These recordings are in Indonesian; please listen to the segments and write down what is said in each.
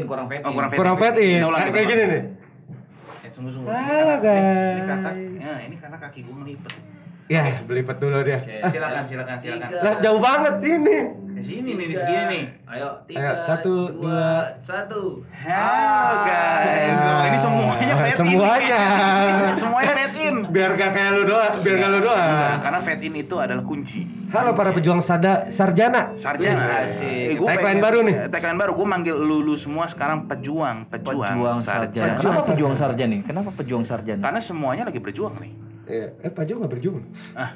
Guys, back Kurang to fade in, kurang fade Oh, kurang fade Kurang in. fade in. Kita ulang, Kayak gini nih. Eh, sungguh sungguh. Halo, Ini kata, guys. ya, ini karena kaki gue melipet. Ya, belipet dulu dia. Oke. Silakan, silakan, silakan. Lah, jauh banget sini. Di sini nih, di segini nih. Ayo, tiga, Ayo, satu, dua, satu. Halo guys. Oh, ini semuanya Ah, in. semuanya. semuanya in. Biar gak kayak lu doang, biar gak lu Enggak, doang. karena fade in itu adalah kunci. Halo para pejuang sada, sarjana. Sarjana. Asik. gua Tagline pengen- baru nih. Tagline baru. Gue manggil lulu semua sekarang pejuang, pejuang, Pejuang sarjana. sarjana. Kenapa pejuang sarjana nih? Kenapa pejuang sarjana? Karena semuanya lagi berjuang nih. Iya. Eh, Pak Jo gak berjuang. Ah,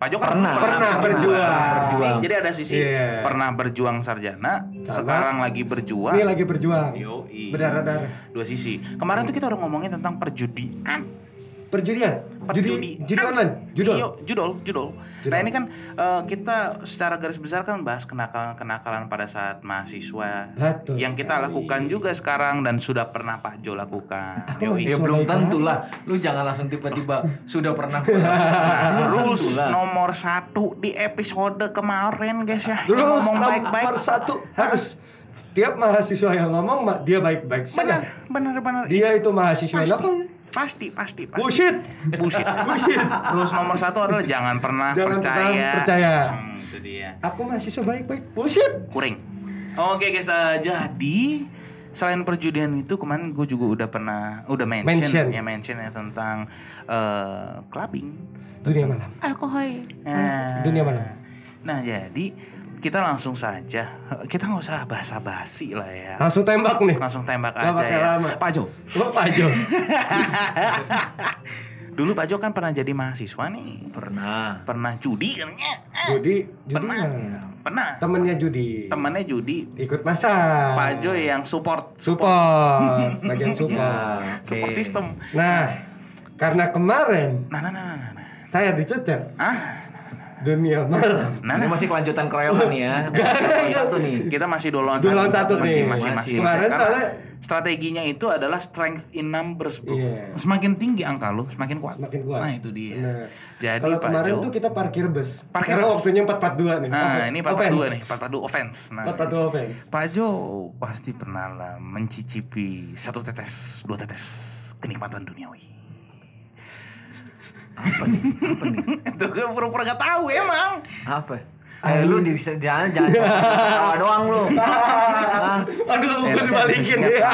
Pak Jo kan Pernah. Pernah berjuang. Berjuang. Jadi ada sisi Iya. pernah berjuang sarjana, sekarang lagi berjuang. Ini lagi berjuang. Yoi. Berdarah-darah. Dua sisi. Kemarin tuh kita udah ngomongin tentang perjudian. Perjudian. Judi, judi online. Judul. Iya, judul, judul. Nah ini kan eh, kita secara garis besar kan bahas kenakalan-kenakalan pada saat mahasiswa Betul. yang kita lakukan juga sekarang dan sudah pernah Pak Jo lakukan. Aku Yoi. Ya belum tentu lah. Lu jangan langsung tiba-tiba sudah pernah. Nah, rules nomor satu di episode kemarin guys ya. Yang Terus ngomong nomor baik-baik. satu harus tiap mahasiswa yang ngomong dia baik-baik Benar, benar, benar. Dia itu mahasiswa pasti. Pasti, pasti, pasti. Bullshit. Bullshit. Rules nomor satu adalah jangan pernah Jangan percaya. pernah percaya. Hmm, itu dia. Aku mahasiswa baik-baik. Bullshit. Kuring. Oke guys, eh, jadi selain perjudian itu kemarin gue juga udah pernah udah mention, Mention. ya mention ya tentang eh clubbing, Dunia malam. alkohol. Nah, dunia malam. Nah jadi kita langsung saja kita nggak usah basa-basi lah ya. Langsung tembak nih. Langsung tembak Nggak aja pakai ya. lama. Pak Jo. Oh, Pak Jo. Dulu Pak Jo kan pernah jadi mahasiswa nih. Pernah. Pernah judi kan? Judi, judi Pernah. Pernah. Temennya judi. Temannya judi. Ikut masak. Pak Jo yang support Support. Bagian Ya, support. oke. support system. Nah, karena kemarin Nah, nah, nah, nah, nah. saya dicecer Ah, dunia malam. nah, Ini nah. masih kelanjutan keroyokan nih ya. Episode satu nih. Kita masih dua lawan lawan satu masih, nih. masih, masih, Masih. masih. Kemarin Karena soalnya- strateginya itu adalah strength in numbers, bro. Iya. Semakin tinggi angka lu, semakin kuat. Semakin kuat. Nah, itu dia. Nah, Jadi Kalau Pak kemarin Jo. tuh kita parkir bus. Parkir Karena bus. waktunya 442 nih. Nah, Offense. ini 442 nih, 442 offense. Nah, 442 offense. Pak Jo pasti pernah lah mencicipi satu tetes, dua tetes kenikmatan duniawi. Apa nih? Apa nih? Itu gue pura-pura gak tahu emang. Apa? Eh lu di jangan jangan ketawa doang lu. Nah, Aduh, Eh, gue dibalikin tetes ya.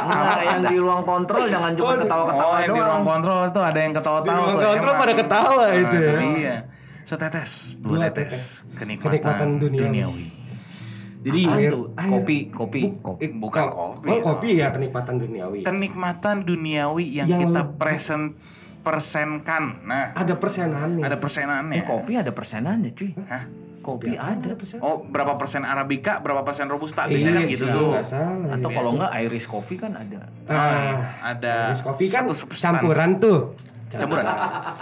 enggak yang di ruang kontrol jangan cuma ketawa-ketawa Oh, yang di ruang doang. kontrol itu ada yang ketawa-tawa Di ruang tuh. kontrol pada ketawa Nah, itu ya. Iya. Setetes, dua, Dua tetes, tetes. kenikmatan, Kenikmatan duniawi. duniawi. Jadi Air- tuh? air. Kopi, kopi. kopi bukan kopi. Oh, kopi ya kenikmatan duniawi. Kenikmatan duniawi yang, Yang kita present persenkan. Nah, Ada persenannya. ada persenannya. Eh, kopi ada persenannya, cuy. Hah? Kopi ada. persen. Oh, berapa persen arabica, berapa persen robusta? Biasanya kan Iya, gitu sih, tuh. salah. Atau Iya. kalau enggak Irish coffee kan ada. Ah, ada Iris kopi kan campuran tuh. Campuran.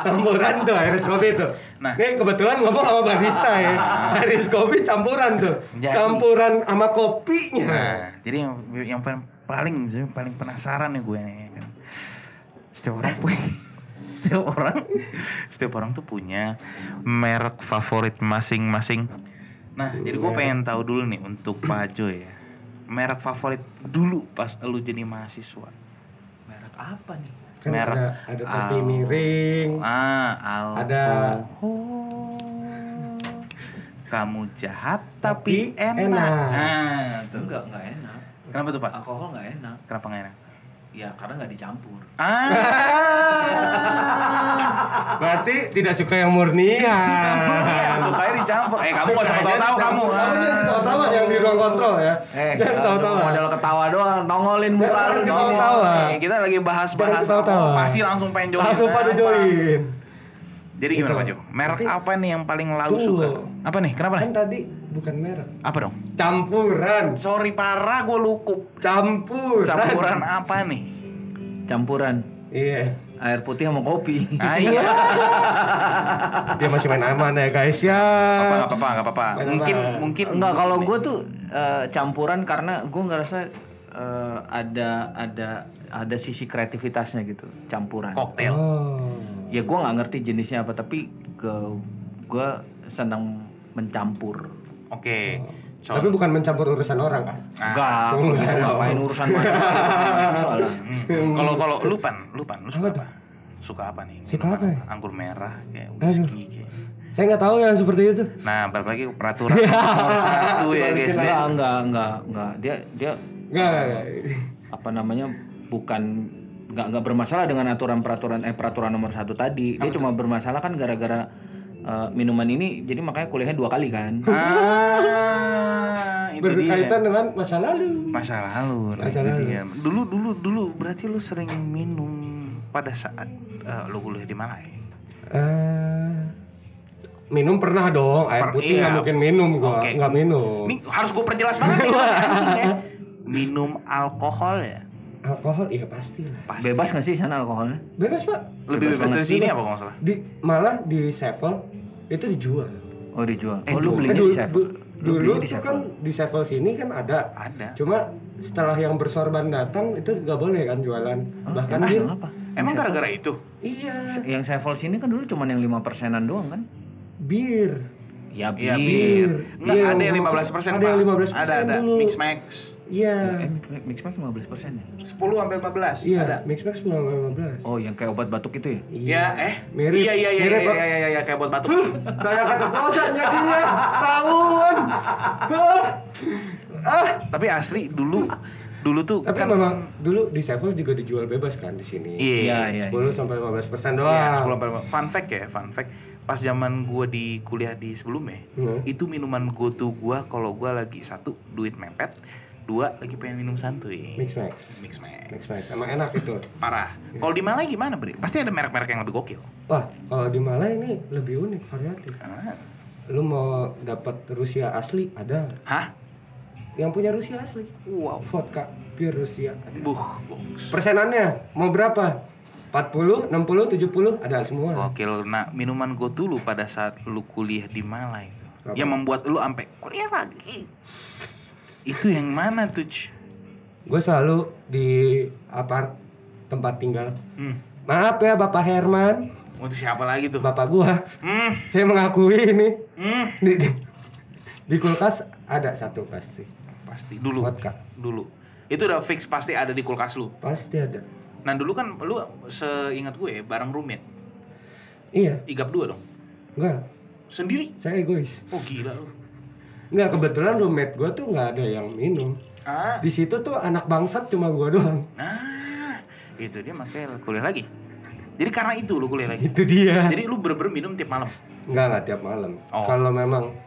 Campuran tuh Iris kopi tuh. Nah. Nih kebetulan ngomong sama barista ya. Iris kopi campuran tuh. Jadi- Campuran sama kopinya. Nah, jadi yang, yang paling paling penasaran nih gue nih kan. Setiap orang punya setiap orang setiap orang tuh punya merek favorit masing-masing. Nah, jadi gue pengen tahu dulu nih untuk Pak Jo ya. Merek favorit dulu pas lu jadi mahasiswa. Merek apa nih? Kan merek ada ada topi al- miring. Ah, Ada- alkohol. Kamu jahat Tapi tapi, enak. enak. Nah, tuh. Enggak, enggak enak. Kenapa tuh, Pak? Alkohol enggak enak. Kenapa nggak enak? Ya karena enggak dicampur. Ah. Berarti tidak suka yang murnian. Yang sukanya dicampur. Eh, kamu gak usah tahu-tahu kamu. Tahu-tahu yang di ruang kontrol ya. Eh, Jangan kalau tahu-tahu. modal ketawa doang, nongolin muka lu ketawa-tawa. Eh, kita lagi bahas-bahas. Pasti langsung pengen join. Langsung pada Apa? join. Jadi gimana. Pak Jo? Merek Tapi- apa nih yang paling lau suka? Apa nih? Kenapa Kan nih? tadi bukan merek. Apa dong? Campuran. Sorry parah gue lukup. Campur. Campuran apa nih? Campuran Iya. air putih sama kopi. Ah, iya. Dia masih main aman ya guys ya. apa nggak apa-apa nggak apa-apa. Main Mungkin aman. mungkin Enggak kalau gue tuh eh, campuran karena gue ngerasa eh, ada ada ada sisi kreativitasnya gitu campuran. koktail. Oh. Ya gue nggak ngerti jenisnya apa tapi ke gue senang mencampur. Oke. Soal- Tapi bukan mencampur urusan orang kan? Enggak, kalau gitu ngapain urusan mahasiswa lah. Hmm. Kalau kalau lu pan, lu pan, lu suka apa? Suka apa nih? Suka apa ya? Anggur merah kayak whisky kayak. Saya nggak tahu ya seperti itu. Nah, balik lagi ke peraturan nomor satu ya guys ya. Enggak, enggak, enggak, enggak. Dia dia Nggak, nggak. apa namanya bukan nggak nggak bermasalah dengan aturan peraturan eh peraturan nomor satu tadi dia cuma bermasalah kan gara-gara eh, minuman ini jadi makanya kuliahnya dua kali kan Ah, itu dia. berkaitan dengan masa lalu. Masa lalu, nah Masa itu lalu. dia. Dulu dulu dulu berarti lu sering minum pada saat eh, lu kuliah di Malai. Eh, minum pernah dong, air Per- putih nggak iya. mungkin minum gua, Oke. nggak minum. Ini harus gue perjelas banget nih. Minum alkohol ya. Alkohol iya pasti lah. Pasti. bebas nggak sih sana alkoholnya Bebas pak. Lebih bebas dari sini apa nggak salah? Di malah di Sevel itu dijual. oh dijual Eh, oh lu dulu. belinya Eh, di dulu, Sevel du- lu dulu belinya di tuh Sevel kan di Sevel sini kan ada. Ada. Cuma setelah yang bersorban datang itu nggak boleh kan jualan. Bahkan emang dia kenapa Emang gara-gara itu? iya yang Sevel sini kan dulu cuma yang lima persenan doang kan bir. ya Iya, bir bir. Enggak, Iya, ada yang maksud- 15 persen, ada yang 15% Ada, ada. dulu. Mix Max. Iya. eh mix max lima belas persen ya 10 sampai 15. Iya, Ada. mix max 15. oh yang kayak obat batuk itu ya Ya, eh. Mirip. Iya, iya, iya, Mirip, iya, iya, iya, iya, kayak buat batuk. Saya kata kosan jadinya tahun. Ah. ah. Tapi asli dulu dulu tuh Tapi kan memang dulu di Sevel juga dijual bebas kan di sini. Iya, iya 10 sampai 15 persen doang. Iya, 10 sampai 15. Fun fact ya, fun fact. Pas zaman gua di kuliah di sebelumnya, Hmm. itu minuman go to gua kalau gua lagi satu duit mepet, dua lagi pengen minum santuy. Mix max. Mix Max. Mix max. Emang enak itu. Parah. Kalau di Malai gimana, Bre? Pasti ada merek-merek yang lebih gokil. Wah, kalau di Malai ini lebih unik variatif. Ah. Lu mau dapat Rusia asli ada. Hah? Yang punya Rusia asli. Wow. Vodka pure Rusia. ada. Buh, box. Persenannya mau berapa? 40, 60, 70 ada semua. Gokil. Nah, minuman go to lu pada saat lu kuliah di Malai itu. Apa? Yang membuat lu sampai kuliah lagi. Itu yang mana tuh? Gue selalu di apart tempat tinggal. Hmm. Maaf ya Bapak Herman, Untuk siapa lagi tuh? Bapak gua. Hmm. Saya mengakui ini Hmm. di, di, di kulkas ada satu pasti. Pasti dulu. Vodka. Dulu. Itu udah fix pasti ada di kulkas lu. Pasti ada. Nah, dulu kan lu seingat gue bareng roommate. Iya, Igap dua dong. enggak. Sendiri. Saya egois. Oh gila lu. Enggak, kebetulan roommate gua tuh nggak ada yang minum. Ah. Di situ tuh anak bangsat cuma gua doang. Nah, itu dia makanya kuliah lagi. Jadi karena itu lu kuliah lagi. Itu dia. Jadi lu bener-bener minum tiap malam. Enggak, enggak tiap malam. Oh. Kalau memang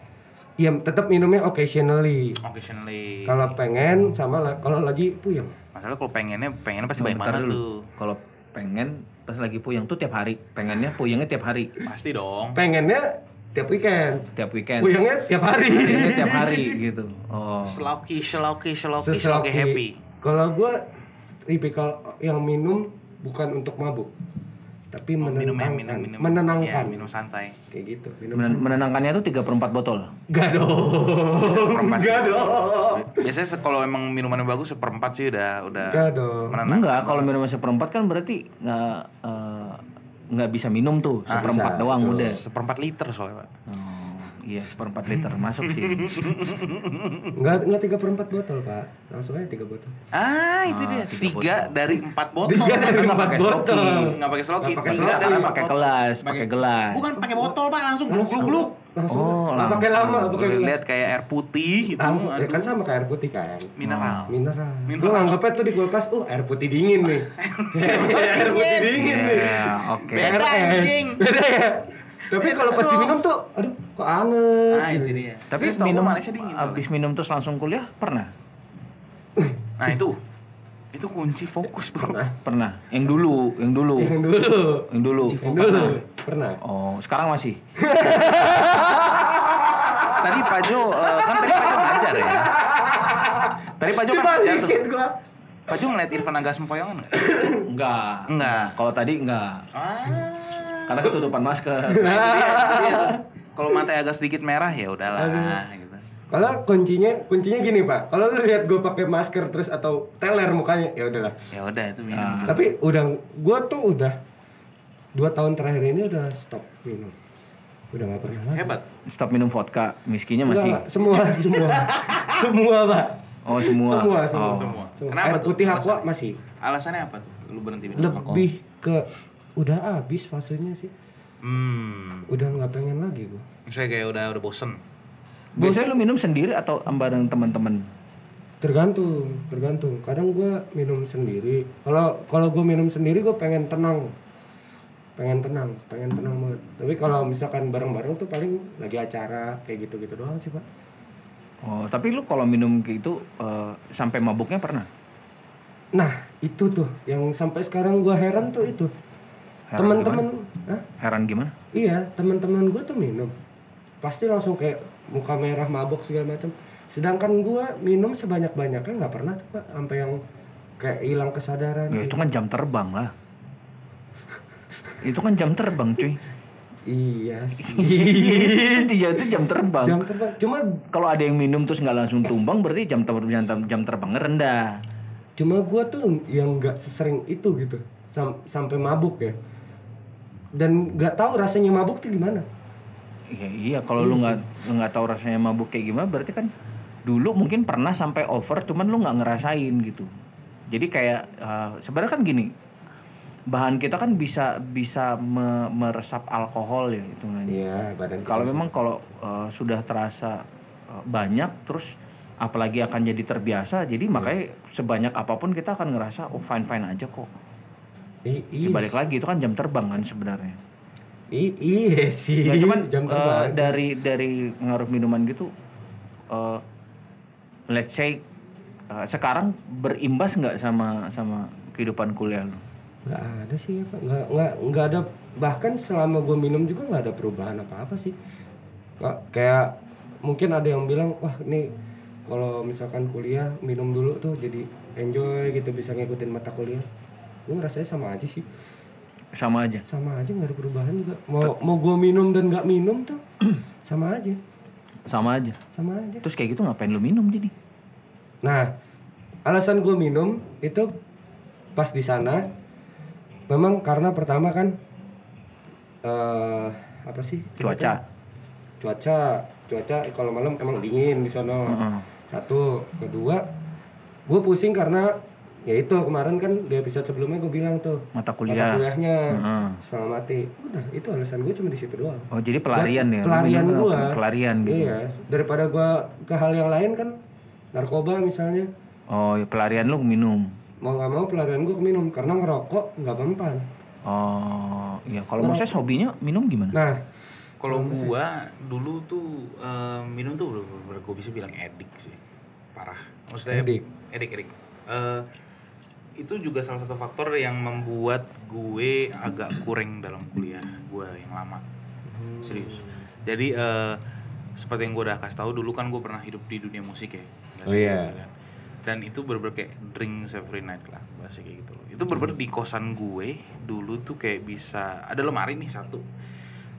Iya, tetap minumnya occasionally. Occasionally. Kalau pengen sama la- kalau lagi puyeng. Masalah kalau pengennya pengennya pasti banyak banget tuh. kalau pengen pas lagi puyeng tuh tiap hari pengennya puyengnya tiap hari Pasti dong. Pengennya tiap weekend. tiap weekend Puyengnya tiap hari. Puyengnya tiap hari gitu oh selauki, selauki, selauki Seselaki. happy. Kalau gua tipikal yang minum bukan untuk mabuk, tapi Oh, minum ya, menenangkan. minum, minum. menenangkan. Ya, minum santai. Kayak gitu. Minum. Men- menenangkannya tuh tiga per 4 botol Gak dong. Seperempat sih. Gak dong. Biasanya kalau emang minumannya bagus seperempat sih udah udah Gak dong. enggak kalau minum seperempat kan berarti nggak eh, nggak bisa minum tuh seperempat bisa. doang udah seperempat liter soalnya pak. oh, iya seperempat liter masuk sih Enggak enggak tiga per empat botol pak. Langsung aja tiga botol. Ah itu dia tiga dari empat botol. Tiga dari Nggak empat pakai botol. Nggak pakai sloki. Nggak pakai Tiga sloki. karena pakai gelas pakai gelas Bukan pakai botol pak langsung gluk gluk gluk. Langsung. Oh, Nggak pakai langsung. lama, pakai lihat kayak air putih itu. Langsung, ya kan sama kayak air putih kan. mineral. Mineral. Mineral. Lu nganggapnya tuh di kulkas, oh air putih dingin nih. air putih dingin nih. Iya, oke Beda, anjing. Beda ya. Tapi kalau pas diminum tuh, aduh kok anget. Ah itu dia. tapi Terus minum Malaysia dingin. soalnya. abis minum terus langsung kuliah pernah Nah itu itu kunci fokus bro. pernah yang dulu yang dulu Yang dulu. yang dulu Yang dulu. Pernah. oh sekarang masih Tadi Pak Jo eh, kan tadi Pak Jo ngajar ya. Tadi Pak Jo kan ngajar tuh. Gua. Pak Jo ngeliat Irfan agak sempoyongan nggak? enggak Enggak. kalau tadi enggak Ah. Karena ketutupan masker Nah, dia. Kalau matanya agak sedikit merah ya udahlah gitu. Kalau kuncinya kuncinya gini pak, kalau lu lihat gue pakai masker terus atau teler mukanya ya udahlah. Ya udah itu minum. tuh. Tapi udah gue tuh udah dua tahun terakhir ini udah stop minum. Udah nggak pernah lagi. Hebat. Stop minum vodka, miskinnya Enggak, masih. Pak. semua, semua, semua pak. Oh semua. Semua, semua. Oh. Semua. Kenapa Air tuh? putih aqua alasannya? masih. Alasannya apa tuh? Lu berhenti minum alkohol? Lebih ke udah habis fasenya sih. Hmm. Udah nggak pengen lagi gua. Misalnya kayak udah udah bosen. Biasanya lu minum sendiri atau bareng teman-teman? Tergantung, tergantung. Kadang gua minum sendiri. Kalau kalau gua minum sendiri gua pengen tenang. Pengen tenang, pengen tenang banget. Tapi kalau misalkan bareng-bareng tuh paling lagi acara kayak gitu-gitu doang sih, Pak. Oh, tapi lu kalau minum gitu eh, sampai mabuknya pernah? Nah, itu tuh yang sampai sekarang gua heran tuh itu. Teman-teman? Heran gimana? iya, teman-teman gua tuh minum. Pasti langsung kayak muka merah, mabok segala macam. Sedangkan gua minum sebanyak-banyaknya nggak pernah tuh, Pak, sampai yang kayak hilang kesadaran. Ya itu kan jam terbang lah. itu kan jam terbang cuy. Iya sih. itu ya itu jam terbang. Jam terbang. Cuma Kalau ada yang minum terus nggak langsung tumbang berarti jam terbang jam, jam terbangnya rendah. cuma gua tuh yang nggak sesering itu gitu. Sam- sampai mabuk ya. Dan nggak tahu rasanya mabuk tuh gimana. Iya, iya kalau lu nggak nggak tahu rasanya mabuk kayak gimana berarti kan dulu mungkin pernah sampai over cuman lu nggak ngerasain gitu. Jadi kayak eh, sebenarnya kan gini bahan kita kan bisa bisa me- meresap alkohol ya itu Iya, badan Kalau memang kalau eh, sudah terasa eh, banyak terus apalagi akan jadi terbiasa jadi makanya sebanyak apa pun kita akan ngerasa oh fine fine aja kok. I- Ya, iya. balik lagi itu kan jam terbang kan sebenarnya. I- iya sih. Ya cuman jam terbang. dari dari ngaruh minuman gitu eh let's say eh, sekarang berimbas nggak sama sama kehidupan kuliah lu? nggak ada sih ya, Pak. Nggak, nggak, nggak ada bahkan selama gue minum juga nggak ada perubahan apa-apa sih. Kak, kayak mungkin ada yang bilang, wah ini kalau misalkan kuliah minum dulu tuh jadi enjoy gitu bisa ngikutin mata kuliah. Gue ngerasanya sama aja sih. Sama aja. Sama aja nggak ada perubahan juga. Mau mau gue minum dan nggak minum tuh sama aja. Sama aja. Sama aja. Terus kayak gitu ngapain lu minum jadi? Nah, alasan gue minum itu pas di sana memang karena pertama kan eh apa sih? Cuaca. Cuaca, cuaca kalau malam emang dingin di sono. Heeh. Satu, kedua, gue pusing karena ya itu kemarin kan di episode sebelumnya gue bilang tuh Mata mata kuliah. kuliahnya Heeh. setengah mati. Udah, itu alasan gue cuma di situ doang. Oh jadi pelarian ya? Lu Pelarian gua. apa? Pelarian gitu. Iya, daripada gue ke hal yang lain kan narkoba misalnya Oh ya pelarian lu minum. mau nggak mau pelarian gue ke minum karena ngerokok nggak mempan Oh iya kalau Moses hobinya minum gimana? nah Kalau gua dulu tuh eh, minum tuh bener-bener gua bisa bilang edik sih. Parah. Maksudnya Edik. Edik, edik. Eh, itu juga salah satu faktor yang membuat gue agak kurang dalam kuliah gue yang lama. Serius. Jadi eh, seperti yang gue udah kasih tahu dulu kan gue pernah hidup di dunia musik ya. Oh iya. Gitu kan. Dan itu bener-bener kayak drink every night lah bahasa kayak gitu loh. Itu bener-bener di kosan gue dulu tuh kayak bisa ada lemari nih satu.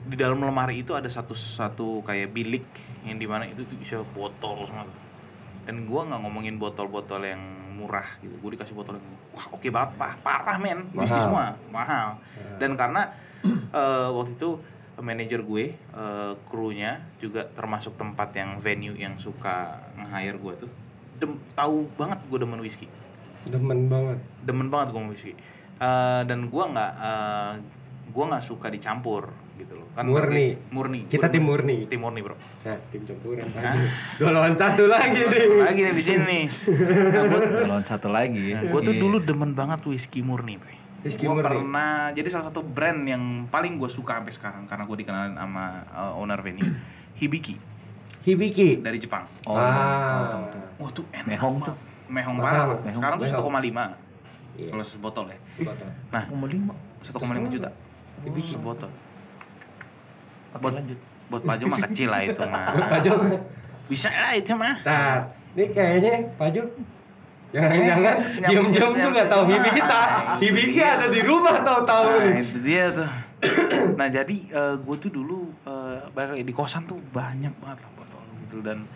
Di dalam lemari itu ada satu satu kayak bilik yang di mana itu tuh isi botol semua tuh. Dan gue nggak ngomongin botol-botol yang murah gitu. Gue dikasih botol yang wah oke banget, pa- parah men. Whisky Mahal. semua mahal. Dan karena eh, waktu itu manajer gue, eh, krunya juga termasuk tempat yang venue yang suka nge-hire gue tuh. Dem, tahu banget gue demen whisky. demen banget Demen banget gue whisky. Eh, dan gue nggak eh, gue nggak suka dicampur gitu loh. Kan Murni. berarti- murni. kita tim murni Tim murni, Bro. nah tim campuran lagi dua lawan satu lagi deh Lagi nih di sini. Nah, gue Lawan satu lagi ya. gue tuh Iya. dulu demen banget whisky murni. Whisky Gue murni. pernah jadi salah satu brand yang paling gue suka sampai sekarang karena gue dikenalin sama uh, owner venue Hibiki hibiki dari Jepang. Oh, ah. Wah tuh enak Mehong tuh. Mehong parah. lah. Mehong. Sekarang tuh Mehong. 1,5 Iya. kalau sebotol ya. Botol. Nah, Mau lima. 1,5 juta. Hibiki. Sebotol. Oke Buat- lanjut. Buat Pajo mah kecil lah itu mah. Pak Jo Bisa lah itu mah. nah ini kayaknya Pak Jo jangan-jangan Eh, diam-diam juga tahu senyap. hibiki tak Nah, hibiki iya. ada di rumah tahu-tahu Nah, nih itu dia tuh. nah jadi gue tuh dulu eh, lagi di kosan tuh banyak banget lah botol gitu dan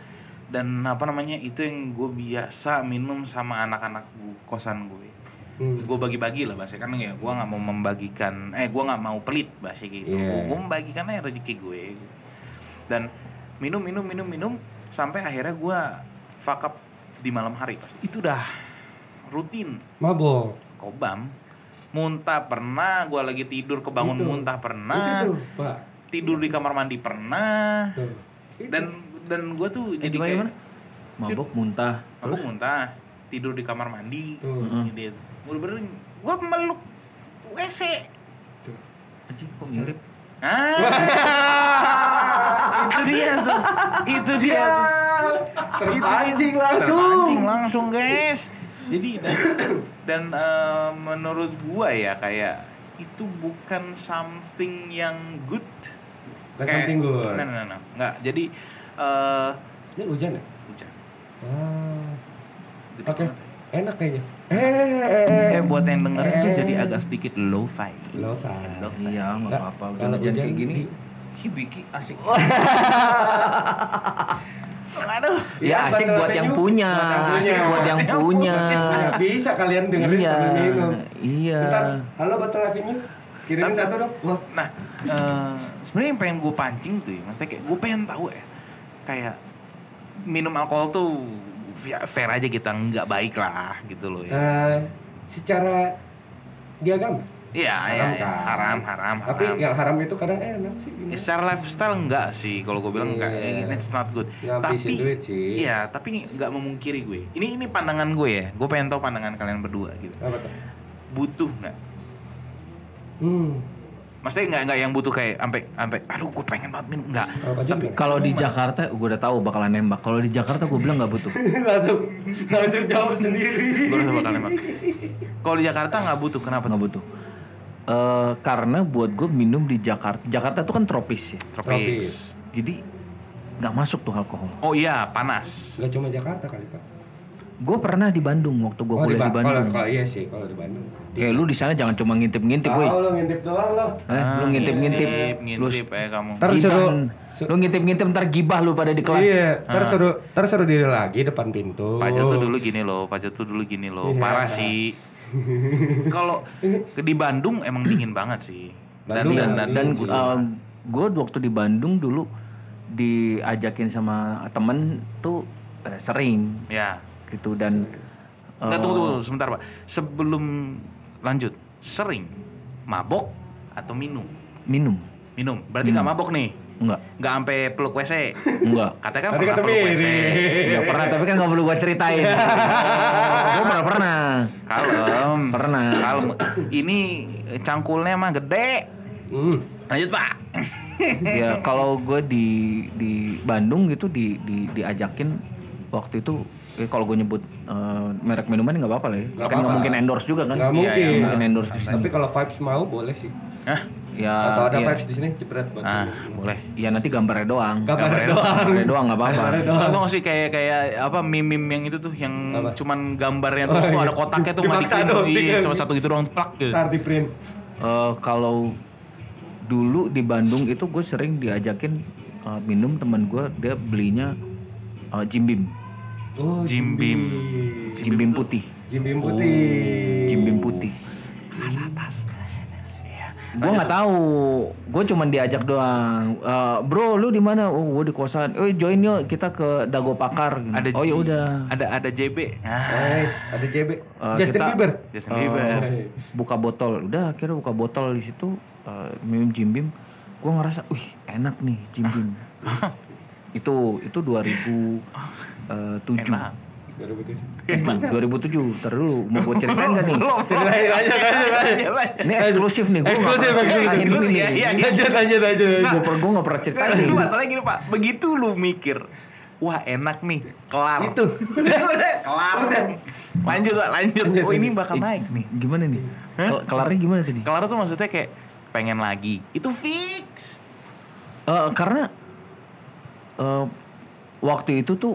dan apa namanya itu yang gue biasa minum sama anak-anak kosan gue Hmm. gue bagi-bagi lah bahasa kan ya gue nggak mau membagikan eh gue nggak mau pelit bahasa gitu Iya. gue membagikan aja rezeki gue dan minum minum minum minum sampai akhirnya gue fuck up di malam hari pasti itu udah rutin Mabok. kobam muntah pernah gue lagi tidur kebangun Itu. muntah pernah Itu, Pak. tidur di kamar mandi pernah. Itu. dan dan gue tuh Eh, jadi kayak? Mabok muntah. mabuk muntah tidur di kamar mandi. Heeh. gitu gue bener gue meluk wc Anjing kok mirip? ah itu dia tuh itu dia tuh Itu dia. Terpancing langsung. Terpancing langsung guys jadi dan, dan eh, menurut gua ya kayak itu bukan something yang good Gak something good. nah, nah, nah, nggak jadi eh Ini hujan ya? hujan Ah, Oke. ya. Enak kayaknya. Eh, eh buat yang dengerin tuh eh. jadi agak sedikit lo-fi Lo-fi. Lo-fi. Iya, nggak Nggak, apa-apa. Udah kalau hujan kayak gini. di- Si Biki asik. aduh Ya asik Battle buat yang punya, asik buat yang punya. Ya, bisa kalian dengerin Iya, sambil minum. iya. Bentar, halo Battle Avenue. Kirimin Tapi- satu dong. Wah, Nah, eh sebenarnya yang pengen gue pancing tuh ya, maksudnya kayak gue pengen tahu ya, kayak minum alkohol tuh ya fair aja kita nggak baik lah gitu loh ya. eh, secara di agama. Iya, iya, haram iya. kan? haram, haram, haram. Tapi yang haram itu kadang enak sih. Ya, secara lifestyle enggak sih, kalau gue bilang enggak, Iya. eh, it's not good. Ngabisin Tapi, duit sih. iya, tapi nggak memungkiri gue. Ini ini pandangan gue ya, gue pengen tahu pandangan kalian berdua gitu. Apa tuh? Butuh nggak? Hmm. Maksudnya nggak nggak yang butuh kayak sampai sampai, aduh gue pengen banget minum nggak. Tapi enggak? Kalau di Jakarta, gue udah tahu bakalan nembak. Kalau di Jakarta, gue bilang nggak butuh. langsung langsung jawab sendiri. gue udah bakal nembak. Kalau di Jakarta nggak butuh, kenapa Nggak tuh? butuh. Eh, karena buat gue minum di Jakarta, Jakarta tuh kan tropis ya. Tropis. Jadi nggak masuk tuh alkohol. Oh iya, panas. Gak cuma Jakarta kali pak. Gue pernah di Bandung waktu gue Oh, kuliah di, Ba- Bandung. Kalau, iya sih kalau di Bandung. Kayak lu di sana jangan cuma ngintip-ngintip, Tahu boy. lo ngintip doang lo. Eh, lu ngintip-ngintip. Ngintip, Lu ngintip ya kamu. Suruh- Lu ngintip-ngintip ntar gibah lu pada di kelas. Iya, ntar Ah. suruh ntar suruh diri lagi depan pintu. Pak Jo tuh dulu gini loh, Pak Jo tuh dulu gini loh, Iya. parah sih. Kalau ke di Bandung emang dingin banget sih. Dan Bandung dan, ya, dan, dan butuh. gue waktu di Bandung dulu diajakin sama temen tuh eh, sering ya. Gitu dan Enggak eh, tunggu, tunggu sebentar Pak. Sebelum lanjut, sering mabok atau minum? minum Minum. Berarti nggak mabok nih. enggak Nggak sampai peluk WC. enggak Katanya kan Tadi pernah peluk WC. mirip. ya pernah tapi kan nggak perlu gue ceritain gue pernah pernah Kalem. Pernah. Kalem. Ini cangkulnya mah gede. Hmm. Lanjut Pak. ya kalau gue di di Bandung gitu di, di diajakin waktu itu eh, kalau gue nyebut eh, merek minuman nggak apa-apa lah ya Nggak kan nggak mungkin endorse juga kan Nggak Iya, mungkin. iya, mungkin endorse sini. Tapi kalau vibes mau boleh sih. Hah? ya Atau ada ya, vibes di sini jepret buat. Ah, boleh. ya nanti gambarnya doang Gambarnya doang. gambarnya doang nggak apa-apa Gambarnya doang. Lo tau gak sih kayak kayak apa meme-meme yang itu tuh yang Apa? cuman gambarnya tuh, Oh, tuh iya. ada kotaknya tuh madikin tuh, iya, sama satu gitu doang plak gitu. Ntar di print. Eh, kalau dulu di Bandung itu gue sering diajakin eh, minum teman gue dia belinya eh, Jim Beam Oh, Jim Beam. Jim Beam putih Jim Beam putih. Jim Beam putih Kelas atas. Iya. gue nggak tahu gue cuman diajak doang Eh, bro lu di mana oh gue di kosan eh join yuk kita ke Dago Pakar. Ada oh ya udah Ada ada JB. Ah, Eh, ada JB. Eh, Justin kita- Bieber. Justin Bieber. Eh, buka botol udah akhirnya buka botol di situ eh, minum Jim Beam gue ngerasa wih enak nih Jim Beam itu itu 2007 Enak. 2007. 2007 ntar dulu mau gue ceritain gak nih Ceritain aja, ini eksklusif nih Eksklusif, eksklusif. ini Iya, iya, iya. Lanjut, lanjut, lanjut. gue per gue nggak pernah ceritain Nah, masalahnya gini Pak, begitu lu mikir, wah enak nih, kelar. Itu. kelar. Lanjut Pak, lanjut. Oh ini bakal naik nih. gimana nih Kel- kelarnya gimana tadi Kelar tuh maksudnya kayak pengen lagi. Itu fix. Eh, karena eh, waktu itu tuh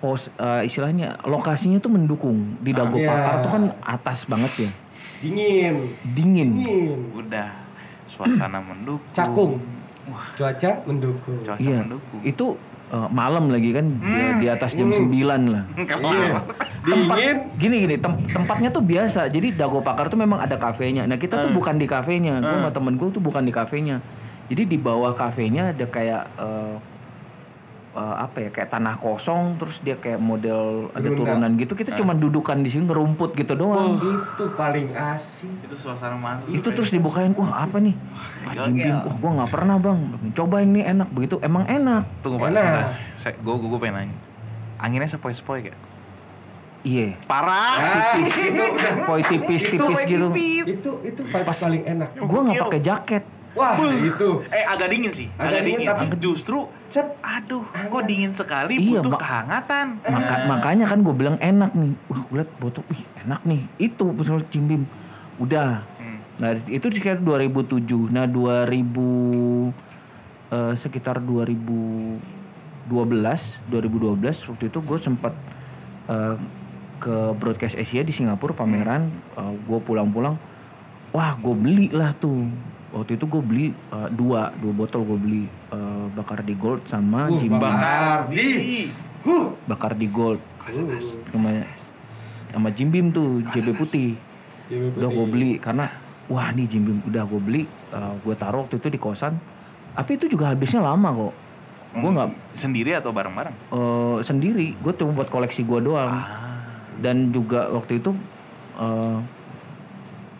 pos eh, istilahnya lokasinya tuh mendukung di Dago Ah. Pakar tuh kan atas banget ya Dingin. dingin Dingin. Udah, suasana mendukung. Cakung. Wah, Cuaca mendukung. cuaca iya mendukung. itu eh, malam lagi kan dia di atas jam 9 lah. Iya. Dingin. Gini gini tem- tempatnya tuh biasa. Jadi Dago Pakar tuh memang ada kafenya. Nah kita tuh bukan di kafenya. Gue sama temen gue tuh bukan di kafenya. Jadi di bawah kafenya ada kayak eh, eh, apa ya kayak tanah kosong terus dia kayak model ada turunan gitu. Kita cuma dudukan di sini ngerumput gitu doang. Itu paling asik. Itu suasana mantu. itu terus dibukain wah apa nih wah Jim Beam wah gue nggak pernah bang cobain nih enak begitu emang enak Tunggu Pak, Enak. sebentar. Saya gue gue pengen nanya. Anginnya sepoi-sepoi gak? iya Parah. tipis poi tipis tipis gitu Itu itu vibes paling enak. gue nggak pakai jaket Wah, itu. Eh agak dingin sih, agak, Agak dingin. dingin, tapi- Justru, Cet. aduh, kok dingin sekali Iya, butuh Mak. kehangatan. Maka- makanya kan gue bilang enak nih wah gue liat botol wih enak nih itu betul Jim Beam udah Hmm. nah itu sekitar 2007 nah 2000 eh, sekitar 2012 2012 waktu itu gue sempat eh, ke Broadcast Asia di Singapura pameran gue pulang-pulang wah gue beli lah tuh waktu itu gue beli eh, dua dua botol gue beli eh, Bacardi Gold sama Uh, Jim Beam Bacardi. Huh. Bacardi Gold Uh. sama sama Jim Beam tuh JB putih Jimmy udah gue Putih. beli karena wah nih Jim Beam udah gue beli gue taruh waktu itu di kosan tapi itu juga habisnya lama kok gue nggak sendiri atau bareng-bareng? eh, sendiri gue cuma buat koleksi gue doang Ah. dan juga waktu itu eh,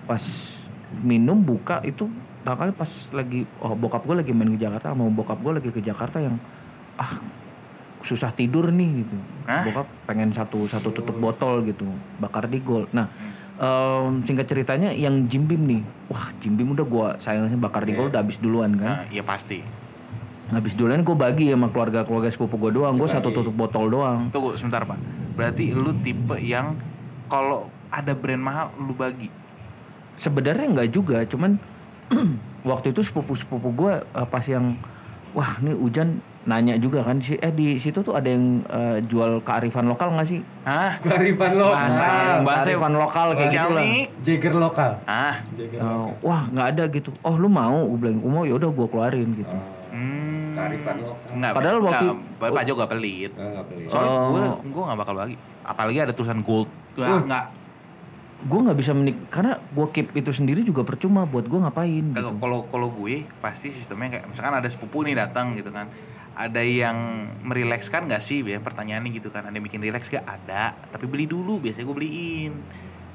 pas minum buka itu kali pas lagi oh bokap gue lagi main ke Jakarta sama bokap gue lagi ke Jakarta yang ah susah tidur nih gitu Hah? bokap pengen satu satu tutup botol gitu bakar di gold nah em, singkat ceritanya yang Jim Beam nih wah Jim Beam udah gue sayangnya bakar di gold udah habis duluan kan Nah, iya pasti. habis duluan gue bagi sama keluarga keluarga sepupu gue doang gue satu tutup botol doang Tunggu sebentar pak. Berarti lu tipe yang kalau ada brand mahal lu bagi. sebenarnya nggak juga cuman waktu itu sepupu sepupu gue pas yang wah ini hujan nanya juga kan si eh di situ tuh ada yang eh, jual kearifan lokal nggak sih Ah, Kearifan lokal. Bahasa. bahasa- kearifan lokal kayak gitu lah. Jagger lokal. Ah, Jagger Eh, lokal. wah nggak ada gitu oh lu mau gue bilang "Oh, mau ya udah gue keluarin gitu Oh, hmm. Kearifan lokal. Enggak, Padahal waktu- enggak, Pak Jo gak pelit. Ah, nggak beli. Soalnya Oh. gue gue gak bakal bagi. Apalagi ada tulisan gold. Gue Uh. nggak gue nggak bisa menik karena gue keep itu sendiri juga percuma buat gue ngapain gitu. Kalau kalau gue pasti sistemnya kayak misalkan ada sepupu nih datang gitu kan ada yang merilekskan nggak sih ya pertanyaannya gitu kan ada yang bikin rileks gak ada tapi beli dulu biasanya gue beliin.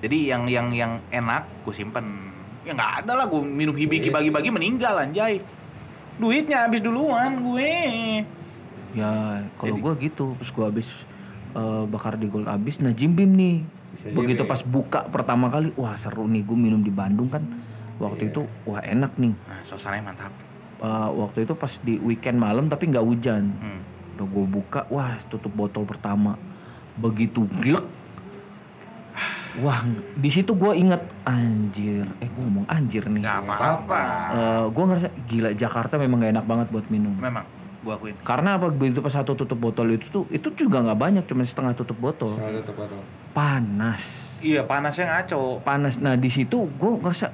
Jadi yang yang yang enak gue simpen. Ya nggak ada lah gue minum hibiki bagi-bagi meninggal anjay. Duitnya habis duluan gue. Ya kalau gue gitu terus gue habis eh, bakar di gold habis nah Jim Beam nih Bisa begitu jadi. pas buka pertama kali wah seru nih gue minum di Bandung kan. Waktu itu wah enak nih. Nah suasananya mantap. Eh, waktu itu pas di weekend malam tapi nggak hujan. Hmm. udah gue buka wah tutup botol pertama. Begitu glek. Wah di situ gue inget anjir. Eh gue ngomong anjir nih. Nggak apa-apa. Gue ngerasa gila Jakarta memang gak enak banget buat minum. Memang gue akuin. Karena apa? Begitu pas satu tutup botol itu tuh itu juga nggak banyak cuma setengah tutup botol. Salah tutup botol. panas. Iya panasnya ngaco. Panas. Nah di situ gue ngerasa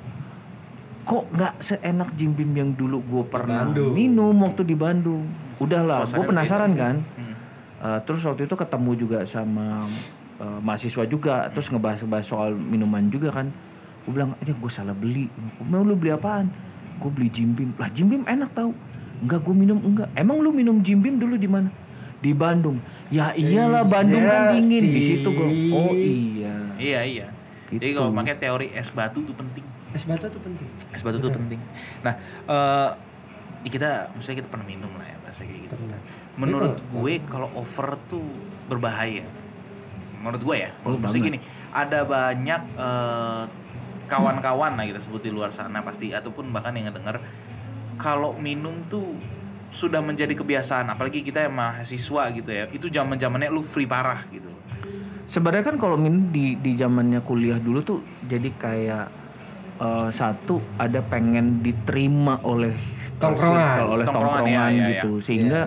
kok nggak seenak Jim Beam yang dulu gue pernah Bandung. minum waktu di Bandung? Udahlah gue penasaran kan? Hmm. Eh, terus waktu itu ketemu juga sama eh, mahasiswa juga terus ngebahas-ngebahas soal minuman juga kan. Gue bilang ini gue salah beli. Mau lu beli apaan? Gue beli Jim Beam. Lah Jim Beam enak tau enggak gue minum enggak emang lu minum Jim Beam dulu di mana di Bandung ya iyalah Bandung kan Iya dingin di situ gue oh iya iya iya jadi Gitu. kalau pakai teori es batu tuh penting Es batu tuh penting. es batu tuh penting. Nah, eh ya kita maksudnya kita pernah minum lah ya bahasa kayak gitu kan. Menurut gue kalau over tuh berbahaya. Menurut gue ya. Oh, maksudnya gini, ada banyak eh, kawan-kawan lah kita sebut di luar sana pasti ataupun bahkan yang ngedenger kalau minum tuh sudah menjadi kebiasaan apalagi kita yang mahasiswa gitu ya itu zaman zamannya lu free parah gitu Sebenarnya kan kalau minum di di zamannya kuliah dulu tuh jadi kayak eh, satu ada pengen diterima oleh Tongkrongan. circle, oleh Tongkrongan, tongkrongan, iya, iya, gitu sehingga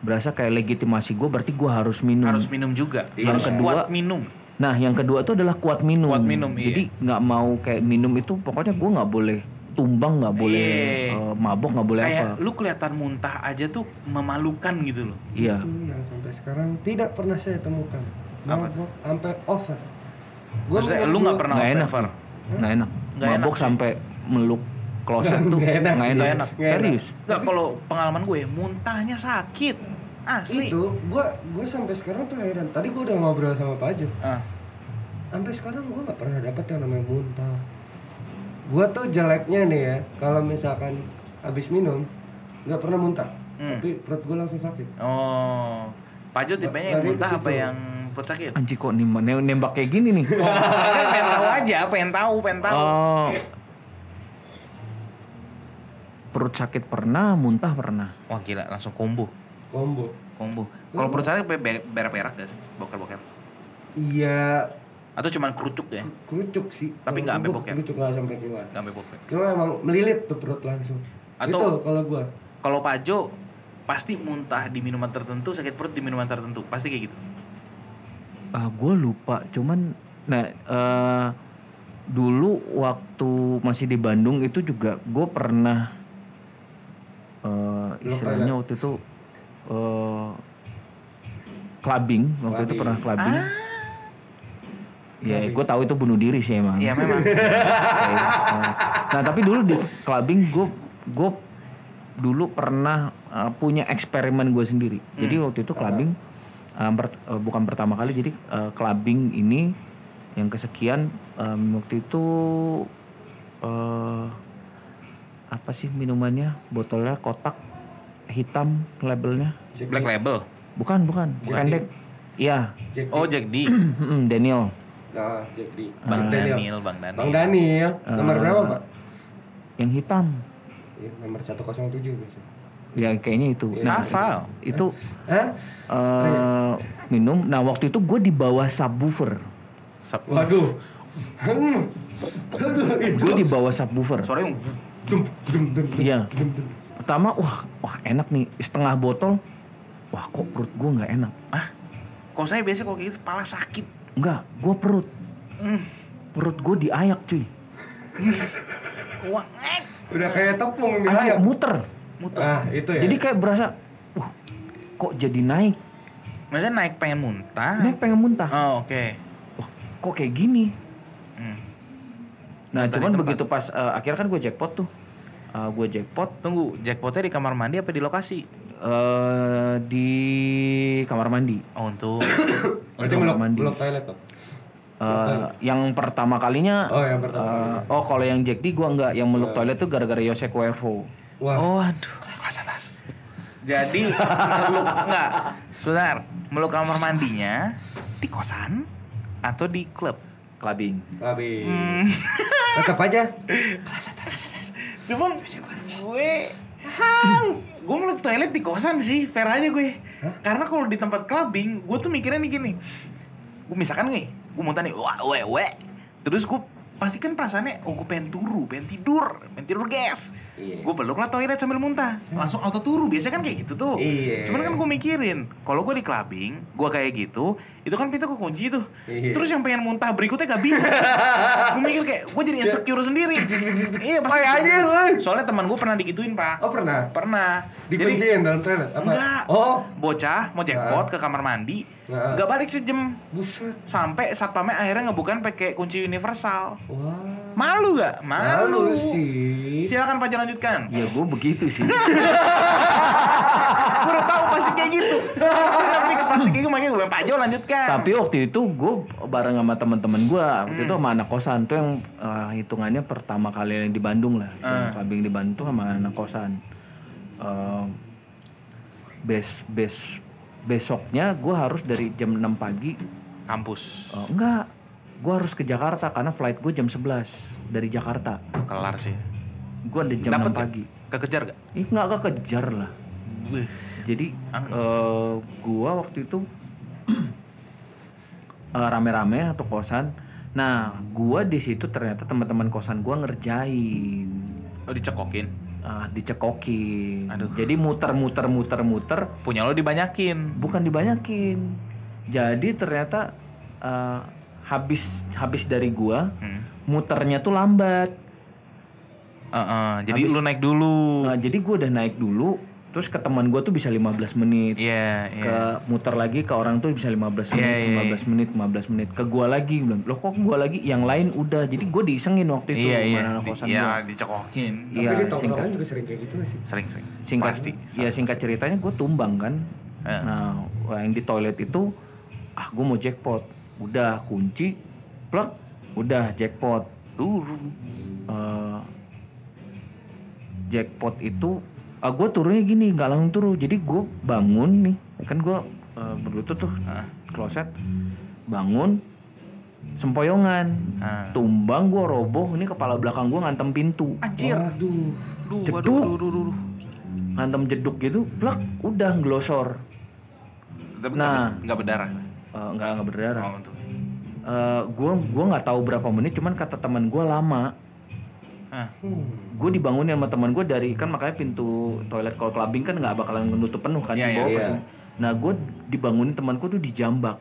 berasa kayak legitimasi gue berarti gue harus minum. harus minum juga Yang harus kedua- kuat minum Nah yang kedua tuh adalah kuat minum. Kuat minum, iya. Jadi nggak mau kayak minum itu pokoknya gue nggak boleh tumbang nggak boleh Iya. eh, mabok nggak boleh Kayak apa lu kelihatan muntah aja tuh memalukan gitu loh. iya Itu yang sampai sekarang tidak pernah saya temukan. Apa Mabok sampai over. Gua Maksudnya lu nggak pernah Nggak enak. over. nggak enak Nggak enak, mabok cuy. sampai meluk kloset tuh Nggak enak nggak enak. Nggak enak. Nggak enak. serius Enggak kalau pengalaman gue muntahnya sakit. Asli. Itu gua gua sampai sekarang tuh heran. Tadi gua udah ngobrol sama Pak Jo. Ah. Sampai sekarang gua nggak pernah dapat yang namanya muntah. Gua tuh jeleknya nih ya, kalau misalkan habis minum nggak pernah muntah. Hmm. Tapi perut gua langsung sakit. Oh. Pak Jo tipenya yang muntah apa yang perut sakit? anjing kok nih nem- nembak kayak gini nih kan pengen tahu aja, pengen tahu, pengen tahu. Oh. perut sakit pernah muntah pernah Wah gila, langsung combo. Combo. Combo. Kalau perut sakit be- be- berak-berak gak sih? Boker-boker. Iya, Atau cuman kerucuk ya? kerucuk sih. Tapi nggak sampai gua boker. Kerucuk nggak sampai keluar. Gak sampai boker. Cuma emang melilit tuh perut langsung. Atau- itu kalau gua. Kalau Pak Jo pasti muntah di minuman tertentu, sakit perut di minuman tertentu. Pasti kayak gitu. ah gue lupa cuman nah eh, dulu waktu masih di Bandung itu juga gue pernah eh, istilahnya waktu itu eh clubbing waktu itu Clubbing. pernah clubbing Ah. Ya gue tahu itu bunuh diri sih emang Iya memang. Nah tapi dulu di clubbing gue gue dulu pernah eh, punya eksperimen gue sendiri jadi waktu itu clubbing eh, per- eh, bukan pertama kali jadi eh, clubbing ini yang kesekian em, waktu itu eh apa sih minumannya botolnya kotak hitam labelnya Jack Black. Label. bukan bukan Jack pendek iya Jack D. Oh Jack D. Daniel Nah, Jack D. Bang Daniel. Daniel, Bang Daniel. Bang Daniel. Nomor Eh, berapa, Pak? yang hitam Iya, nomor 107 biasa. ya kayaknya itu Iya. nah Hafal. itu Hah? eh minum. Nah waktu itu gue di bawah subwoofer. Sub- Waduh. Aduh, itu. Gue di bawah subwoofer. Suara yang Iya. Pertama, wah, wah enak nih. Setengah botol. Wah kok perut gue nggak enak. Kalau saya biasa kalau kayak gitu kepala sakit. Enggak, gue perut. Hmm. Perut gue diayak cuy. Eh. Udah kayak tepung Asli ayam. muter. Muter. Ah, itu ya. Jadi kayak berasa, wah kok jadi naik. Maksudnya naik pengen muntah. Naik pengen muntah. Oh, oke. Wah kok kayak gini. Hmm. Nah Muntah di cuman begitu pas eh, akhirnya kan gue jackpot tuh. gue jackpot Tunggu, jackpotnya di kamar mandi apa di lokasi? Eh di kamar mandi. Oh, untuk Berarti kamar mandi. melok toilet tuh. Eh, yang pertama kalinya Oh, yang pertama. eh, oh kalau yang Jack D gua enggak yang meluk toilet tuh gara-gara Yose Cuervo. Wah. Oh, aduh, kelas atas. Jadi meluk enggak? Sebentar, meluk kamar mandinya di kosan atau di klub? Clubbing. Tapi Hmm. tetap aja. Cuman gue gue meluk toilet di kosan sih, fair aja gue. Karena kalau di tempat clubbing, gue tuh mikirnya nih gini. Gue misalkan nih, gue muntah nih, wah, we, we. Terus gue pasti kan perasaannya, oh gue pengen turu, pengen tidur, pengen tidur gas. Iya. Gue peluk lah toilet sambil muntah, langsung auto turu. Biasanya kan kayak gitu tuh. Iya. Cuman kan gue mikirin, kalau gue di clubbing, gue kayak gitu, itu kan pintu kekunci tuh. Iya. Terus yang pengen muntah berikutnya gak bisa. gue mikir kayak, gue jadi insecure sendiri. iya pasti. Aja. Soalnya teman gue pernah digituin pak. Oh pernah? Pernah. Jadi Dikunciin dalam toilet apa? Enggak. Oh, bocah mau jackpot ke kamar mandi, Nah. gak balik sejam. buset. Sampai satpamnya akhirnya ngebukan pakai kunci universal. Wah. Malu gak? Malu. sih. Silakan Pak Jo lanjutkan. Ya gue begitu sih. gue udah tahu pasti kayak gitu. Udah fix pasti kayak gitu makanya gue Pak Jo lanjutkan. Tapi waktu itu gue bareng sama teman-teman gue. Waktu itu sama anak kosan tuh yang eh, hitungannya pertama kali yang di Bandung lah. Yang Clubbing di Bandung sama anak kosan. Eh, bes bes besoknya gue harus dari jam 6 pagi. kampus. eh, enggak, gue harus ke Jakarta karena flight gue jam 11 dari Jakarta. Kelar sih. Gue ada jam Dapet 6 gak? pagi. Kekejar gak? Ih nggak kekejar lah. Wih. Jadi Angus. eh, gua waktu itu eh, rame-rame atau kosan. Nah, gua di situ ternyata teman-teman kosan gua ngerjain, Oh dicekokin. ah, dicekokin. Aduh. Jadi muter-muter muter-muter, Punya lo dibanyakin. bukan dibanyakin. Jadi ternyata eh, habis habis dari gua Hmm. muternya tuh lambat. Heeh, jadi lu naik dulu. Nah, jadi gue udah naik dulu, terus ke teman gue tuh bisa 15 menit. Iya, iya. Ke muter lagi ke orang tuh bisa 15 menit, Iya, iya, 15 menit, 15 menit. Ke gua lagi bilang, "Loh kok gua lagi yang lain udah." Jadi gue diisengin waktu itu Iya, iya. anak Di- kosan Iya, gua. dicekokin. Iya, Tapi di singkat juga sering kayak gitu sih? Sering-sering. singkat Pasti. ya singkat ceritanya gue tumbang kan Eh. nah yang di toilet itu ah gue mau jackpot udah kunci plek udah jackpot Turun. Eh, jackpot itu ah gue turunnya gini nggak langsung turun jadi gue bangun nih kan gue uh, berlutut tuh Ah. kloset bangun sempoyongan Ah. tumbang gue roboh ini kepala belakang gue ngantem pintu Anjir. Waduh. Duh, Jeduk. waduh, ngantem jeduk gitu plek udah ngelosor Tapi Nah. nggak berdarah. Eh, nggak nggak berdarah Oh, untuk. gue gua nggak tahu berapa menit cuman kata teman gue lama Ah. Hmm. gue dibangunin sama teman gue dari kan makanya pintu toilet kalau clubbing kan nggak bakalan menutup penuh kan Iya, di bawah iya. pasti. nah gue dibangunin temanku tuh dijambak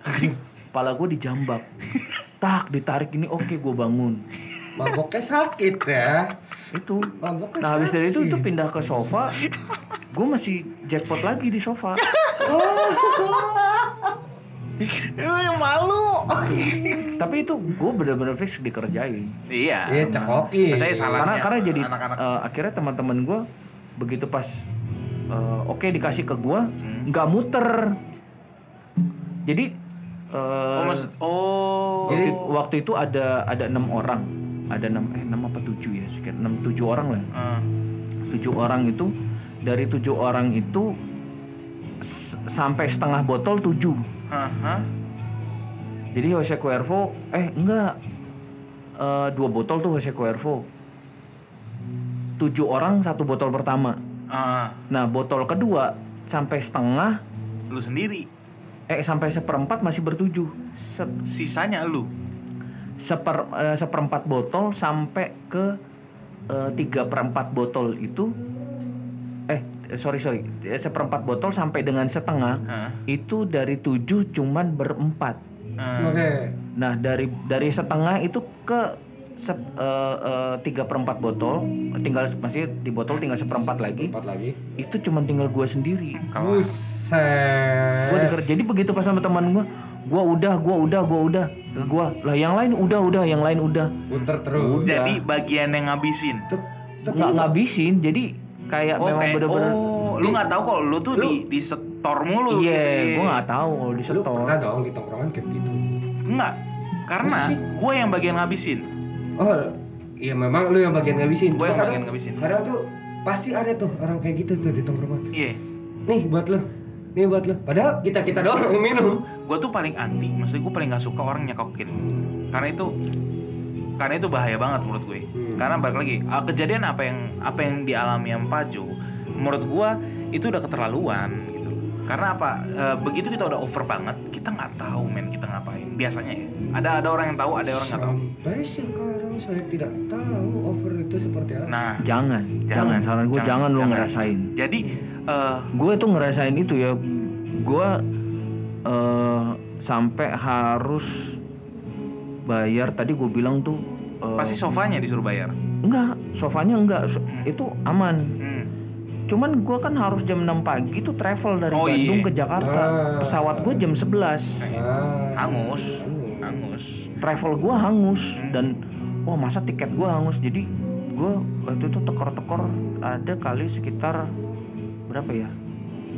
kepala gue dijambak tak ditarik ini oke gue bangun Maboknya sakit ya. itu Maboknya nah habis dari itu itu pindah ke sofa gue masih jackpot lagi di sofa Itu yang malu. tapi itu gue bener-bener fix dikerjain iya. Iya, cekokin. Saya salah. karena karena jadi anak-anak. eh, akhirnya teman-teman gue begitu pas eh, oke dikasih ke gue Hmm. nggak muter jadi eh, Oh, maksud oh. waktu, waktu itu ada ada enam orang ada enam eh enam apa tujuh ya sekitar enam tujuh orang lah Ah. tujuh orang itu dari tujuh orang itu s- sampai setengah botol tujuh Hah, hah? jadi Jose Cuervo eh enggak Eh, dua botol tuh Jose Cuervo tujuh orang satu botol pertama Ah, nah botol kedua sampai setengah lu sendiri. eh sampai seperempat masih bertujuh Se- Sisanya lu. Seper eh, seperempat botol sampai ke eh, tiga perempat botol itu eh sorry sorry Eh, seperempat botol sampai dengan setengah Hah? itu dari tujuh cuman berempat Ah. Oke. nah dari dari setengah itu ke se, eh, eh, tiga perempat botol tinggal masih di botol tinggal seperempat lagi Empat lagi. itu cuman tinggal gua sendiri gua diker- jadi begitu pas sama teman gua gua udah gua udah gua udah ke gua lah yang lain udah udah yang lain udah Muter terus. Udah. Jadi bagian yang ngabisin. Nggak ngabisin jadi kayak Oh, memang kayak bener-bener oh, lu nggak tahu kalau lu tuh di di setor mulu. iya gitu. gua nggak tahu kalau di lu setor pernah dong di tongkrongan kayak gitu. Enggak. Karena gue yang bagian ngabisin. Oh, iya memang lu yang bagian ngabisin. Gue yang bagian ngabisin. Kadang tuh pasti ada tuh orang kayak gitu tuh di tongkrongan. Iya. Nih buat lu. Nih buat lu. Padahal kita kita doang yang minum. Gue tuh paling anti. Maksudnya gue paling nggak suka orang nyekokin. Karena itu karena itu bahaya banget menurut gue. Hmm. Karena balik lagi kejadian apa yang apa yang dialami yang Pajo menurut gue itu udah keterlaluan gitu loh. Karena apa? Uh, begitu kita udah over banget, kita nggak tahu men kita ngapain. Biasanya ya. Ada ada orang yang tahu, ada orang nggak tahu. Saya tidak tahu over itu seperti apa. Nah, jangan jangan saran gue jangan, lu ngerasain Jadi uh, gue tuh ngerasain itu ya gue eh sampai harus bayar tadi gue bilang tuh eh, pasti sofanya disuruh bayar. enggak sofanya enggak So- Hmm. itu aman Hmm. cuman gue kan harus jam 6 pagi tuh travel dari Oh, Bandung iya. ke Jakarta Ah. pesawat gue jam 11 Ah. Hangus, hangus. travel gue hangus Hmm. dan wah masa tiket gue hangus jadi gue waktu itu tekor-tekor ada kali sekitar berapa ya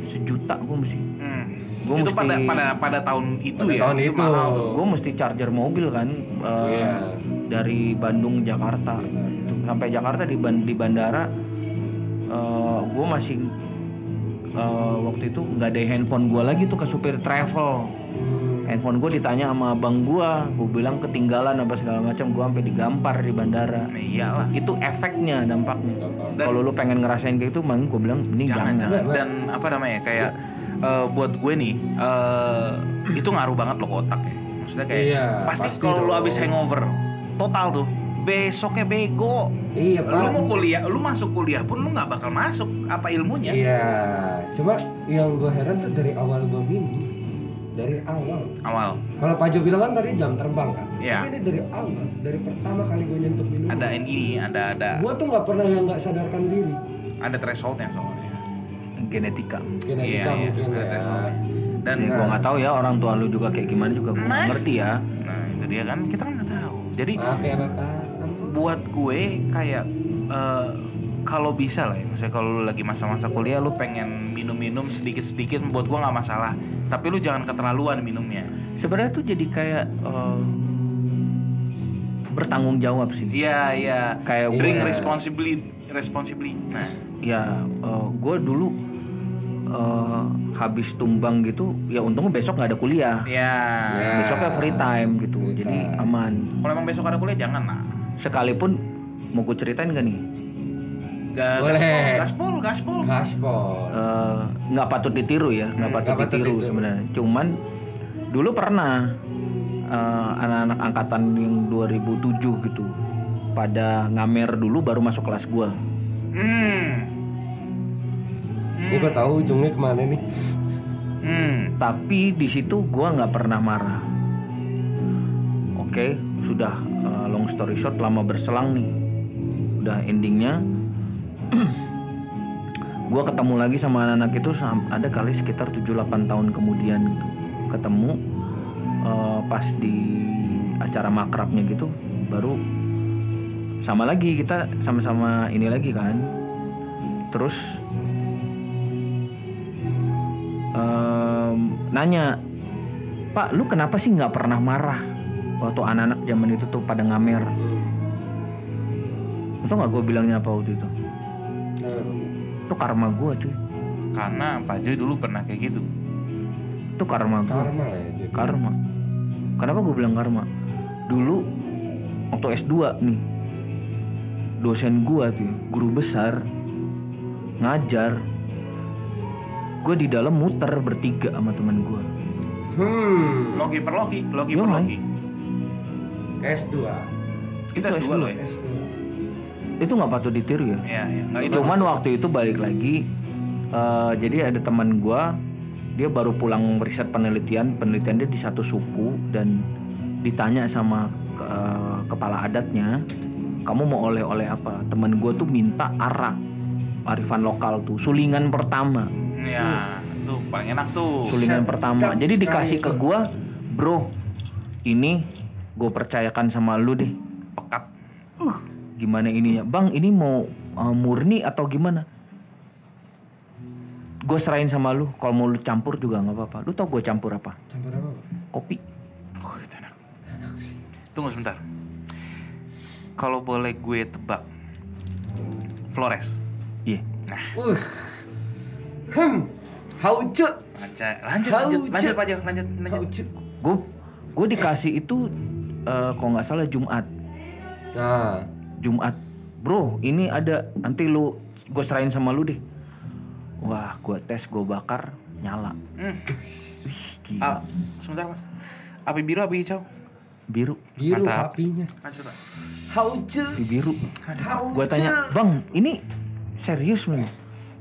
sejuta gue mesti Hmm. Gua itu mesti- pada pada pada tahun itu Pada ya, tahun itu, itu. mahal tuh. gue mesti charger mobil kan eh, Iya. dari Bandung Jakarta gitu. sampai Jakarta di ban- di bandara gue masih eh, waktu itu nggak ada handphone gue lagi tuh ke supir travel Hmm. Handphone gue ditanya sama abang gue gue bilang ketinggalan apa segala macam gue sampai digampar di bandara Nah, iyalah. itu efeknya dampaknya kalau lu pengen ngerasain kayak itu mang gue bilang ini Jangan, jangan, jangan. Dan apa namanya kayak eh, buat gue nih eh, itu ngaruh banget lo ke otak ya. Maksudnya kayak Iya, pasti, pasti kalau lu dong. abis hangover total tuh besoknya bego. Iya, Lu mau kuliah, lu masuk kuliah pun lu nggak bakal masuk apa ilmunya. Iya, cuma yang gue heran tuh dari awal gue minum, dari awal. Awal. Kalau Pak Jo bilang kan tadi jam terbang kan. Iya. Tapi ini dari awal, dari pertama kali gue nyentuh minum. Ada ini, ada ada Gue tuh nggak pernah yang nggak sadarkan diri. ada thresholdnya soalnya. genetika Genetika Iya, iya, mungkin ada ya. thresholdnya. Dan Jadi gua nggak tahu ya orang tua lu juga kayak gimana juga gua nggak ngerti ya nah itu dia kan kita kan nggak tahu. Jadi Maaf ya bapak. buat gue kayak eh, kalau bisa lah ya, misalnya kalau lu lagi masa-masa kuliah lu pengen minum-minum sedikit-sedikit buat gua nggak masalah. Tapi lu jangan keterlaluan minumnya. sebenarnya tuh jadi kayak eh, bertanggung jawab sih Iya, iya. kayak Drink Iya. responsibly, responsibly. Nah, ya gue dulu eh, habis tumbang gitu ya untungnya besok nggak ada kuliah ya. Ya. besoknya free time gitu Free jadi aman Kalau emang besok ada kuliah jangan lah. sekalipun mau gue ceritain gak nih Ga- Boleh. Gaspol, gaspol, gaspol. Gaspol. Eh, nggak patut ditiru ya nggak Hmm, patut patut ditiru ditiru. sebenarnya cuman dulu pernah eh, anak-anak angkatan yang 2007 gitu pada ngamer dulu baru masuk kelas gua Hmm. Gue gak tahu ujungnya ke mana nih. Hmm. tapi di situ gua nggak pernah marah oke sudah eh, long story short lama berselang nih udah endingnya gua ketemu lagi sama anak-anak itu ada kali sekitar 7-8 tahun kemudian gitu. ketemu eh, pas di acara makrabnya gitu baru sama lagi kita sama-sama ini lagi kan terus em, nanya Pak lu kenapa sih nggak pernah marah waktu anak-anak zaman itu tuh pada ngamer itu nggak gue bilangnya apa waktu itu Nah, itu karma gue cuy Karena Pak Joy dulu pernah kayak gitu. itu karma gue karma ya jadi. karma kenapa gue bilang karma dulu waktu S2 nih dosen gue tuh guru besar ngajar gue di dalam muter bertiga sama teman gue Hmm. Logi per logi, logi Yo, per Mai. logi. S2. Kita Itu S2 S2. loh ya. S2. Itu nggak patut ditiru ya Iya, iya. Enggak itu. Cuman waktu itu balik lagi, eh, jadi ada teman gua, dia baru pulang riset penelitian, penelitian dia di satu suku dan ditanya sama eh, kepala adatnya, kamu mau oleh-oleh apa? Teman gua tuh minta arak, arifan lokal tuh, sulingan pertama, Ya, tuh paling enak tuh. sulingan pertama. Jadi dikasih itu. ke gua, bro, ini gue percayakan sama lu deh. Pekat. Gimana ininya bang ini mau uh, murni atau gimana gue serahin sama lu kalau mau lu campur juga nggak apa-apa lu tau gue campur apa Campur apa? Kopi Oh, itu enak. Tunggu sebentar. Kalau boleh gue tebak. Flores. iya Uh. Hmm. Hauce. Lanjut, lanjut, lanjut, lanjut Pak Jo, lanjut, lanjut. Hauce. gue gue dikasih itu uh, kalau nggak salah Jumat Nah, Jumat bro ini ada nanti lu gue serahin sama lu deh wah gue tes gue bakar nyala Hmm. Wih, gila Ah, sebentar Pak. Api biru, api hijau. biru biru Mantap. apinya. Lanjut Pak. Hauce. di biru gue tanya bang ini serius nih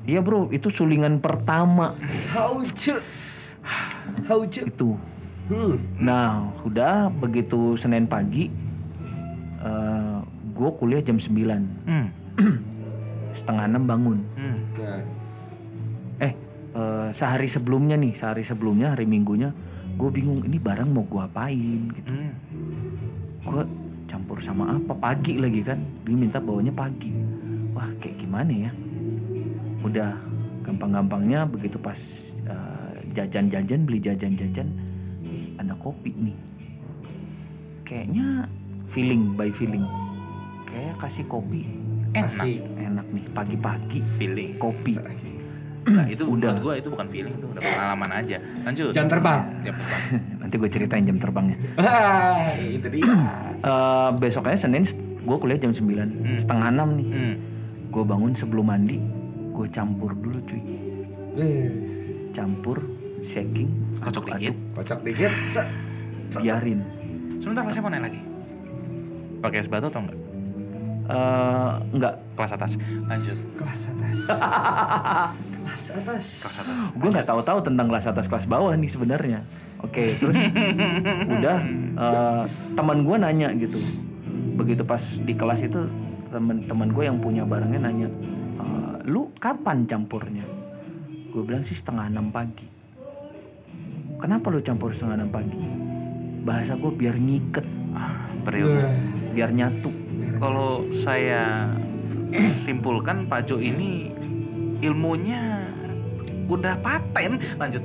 iya bro itu sulingan pertama Hauce. Hauce. itu Hmm. nah udah begitu senin pagi gue kuliah jam 9 Hmm. setengah enam bangun. Hmm. Nah, eh eh, sehari sebelumnya nih sehari sebelumnya hari minggunya gue bingung ini barang mau gue apain? Gitu. Hmm. gue campur sama apa? Pagi lagi kan? Dia minta bawanya pagi. Wah kayak gimana ya? Udah gampang-gampangnya begitu pas eh, jajan-jajan beli jajan-jajan ih ada kopi nih. Kayaknya feeling by feeling kayak kasih kopi Enak. Asik. enak nih pagi-pagi Feeling. kopi Nah, itu Udah. gue itu bukan feeling, itu udah pengalaman aja. Lanjut. Jam terbang. Tiap terbang. nanti gue ceritain jam terbangnya itu dia. Eh, besoknya Senin gue kuliah jam 9 setengah enam nih Hmm. gue bangun sebelum mandi gue campur dulu cuy Eh, campur shaking Kocok dikit. kocok dikit. biarin Sebentar, saya mau nanya lagi. Pakai es batu atau enggak? Eh, enggak Kelas atas. Lanjut. Kelas atas. Kelas atas. Kelas atas. gue nggak tahu-tahu tentang kelas atas kelas bawah nih sebenarnya Oke, terus udah eh, teman gue nanya gitu. Begitu pas di kelas itu teman-teman gue yang punya barangnya nanya, "Eh, lu kapan campurnya? Gue bilang sih setengah enam pagi. Kenapa lu campur setengah enam pagi? Bahasa gue biar ngiket, Ah, berilmu. biar nyatu. Kalau saya simpulkan Pak Jo ini ilmunya udah paten. Lanjut.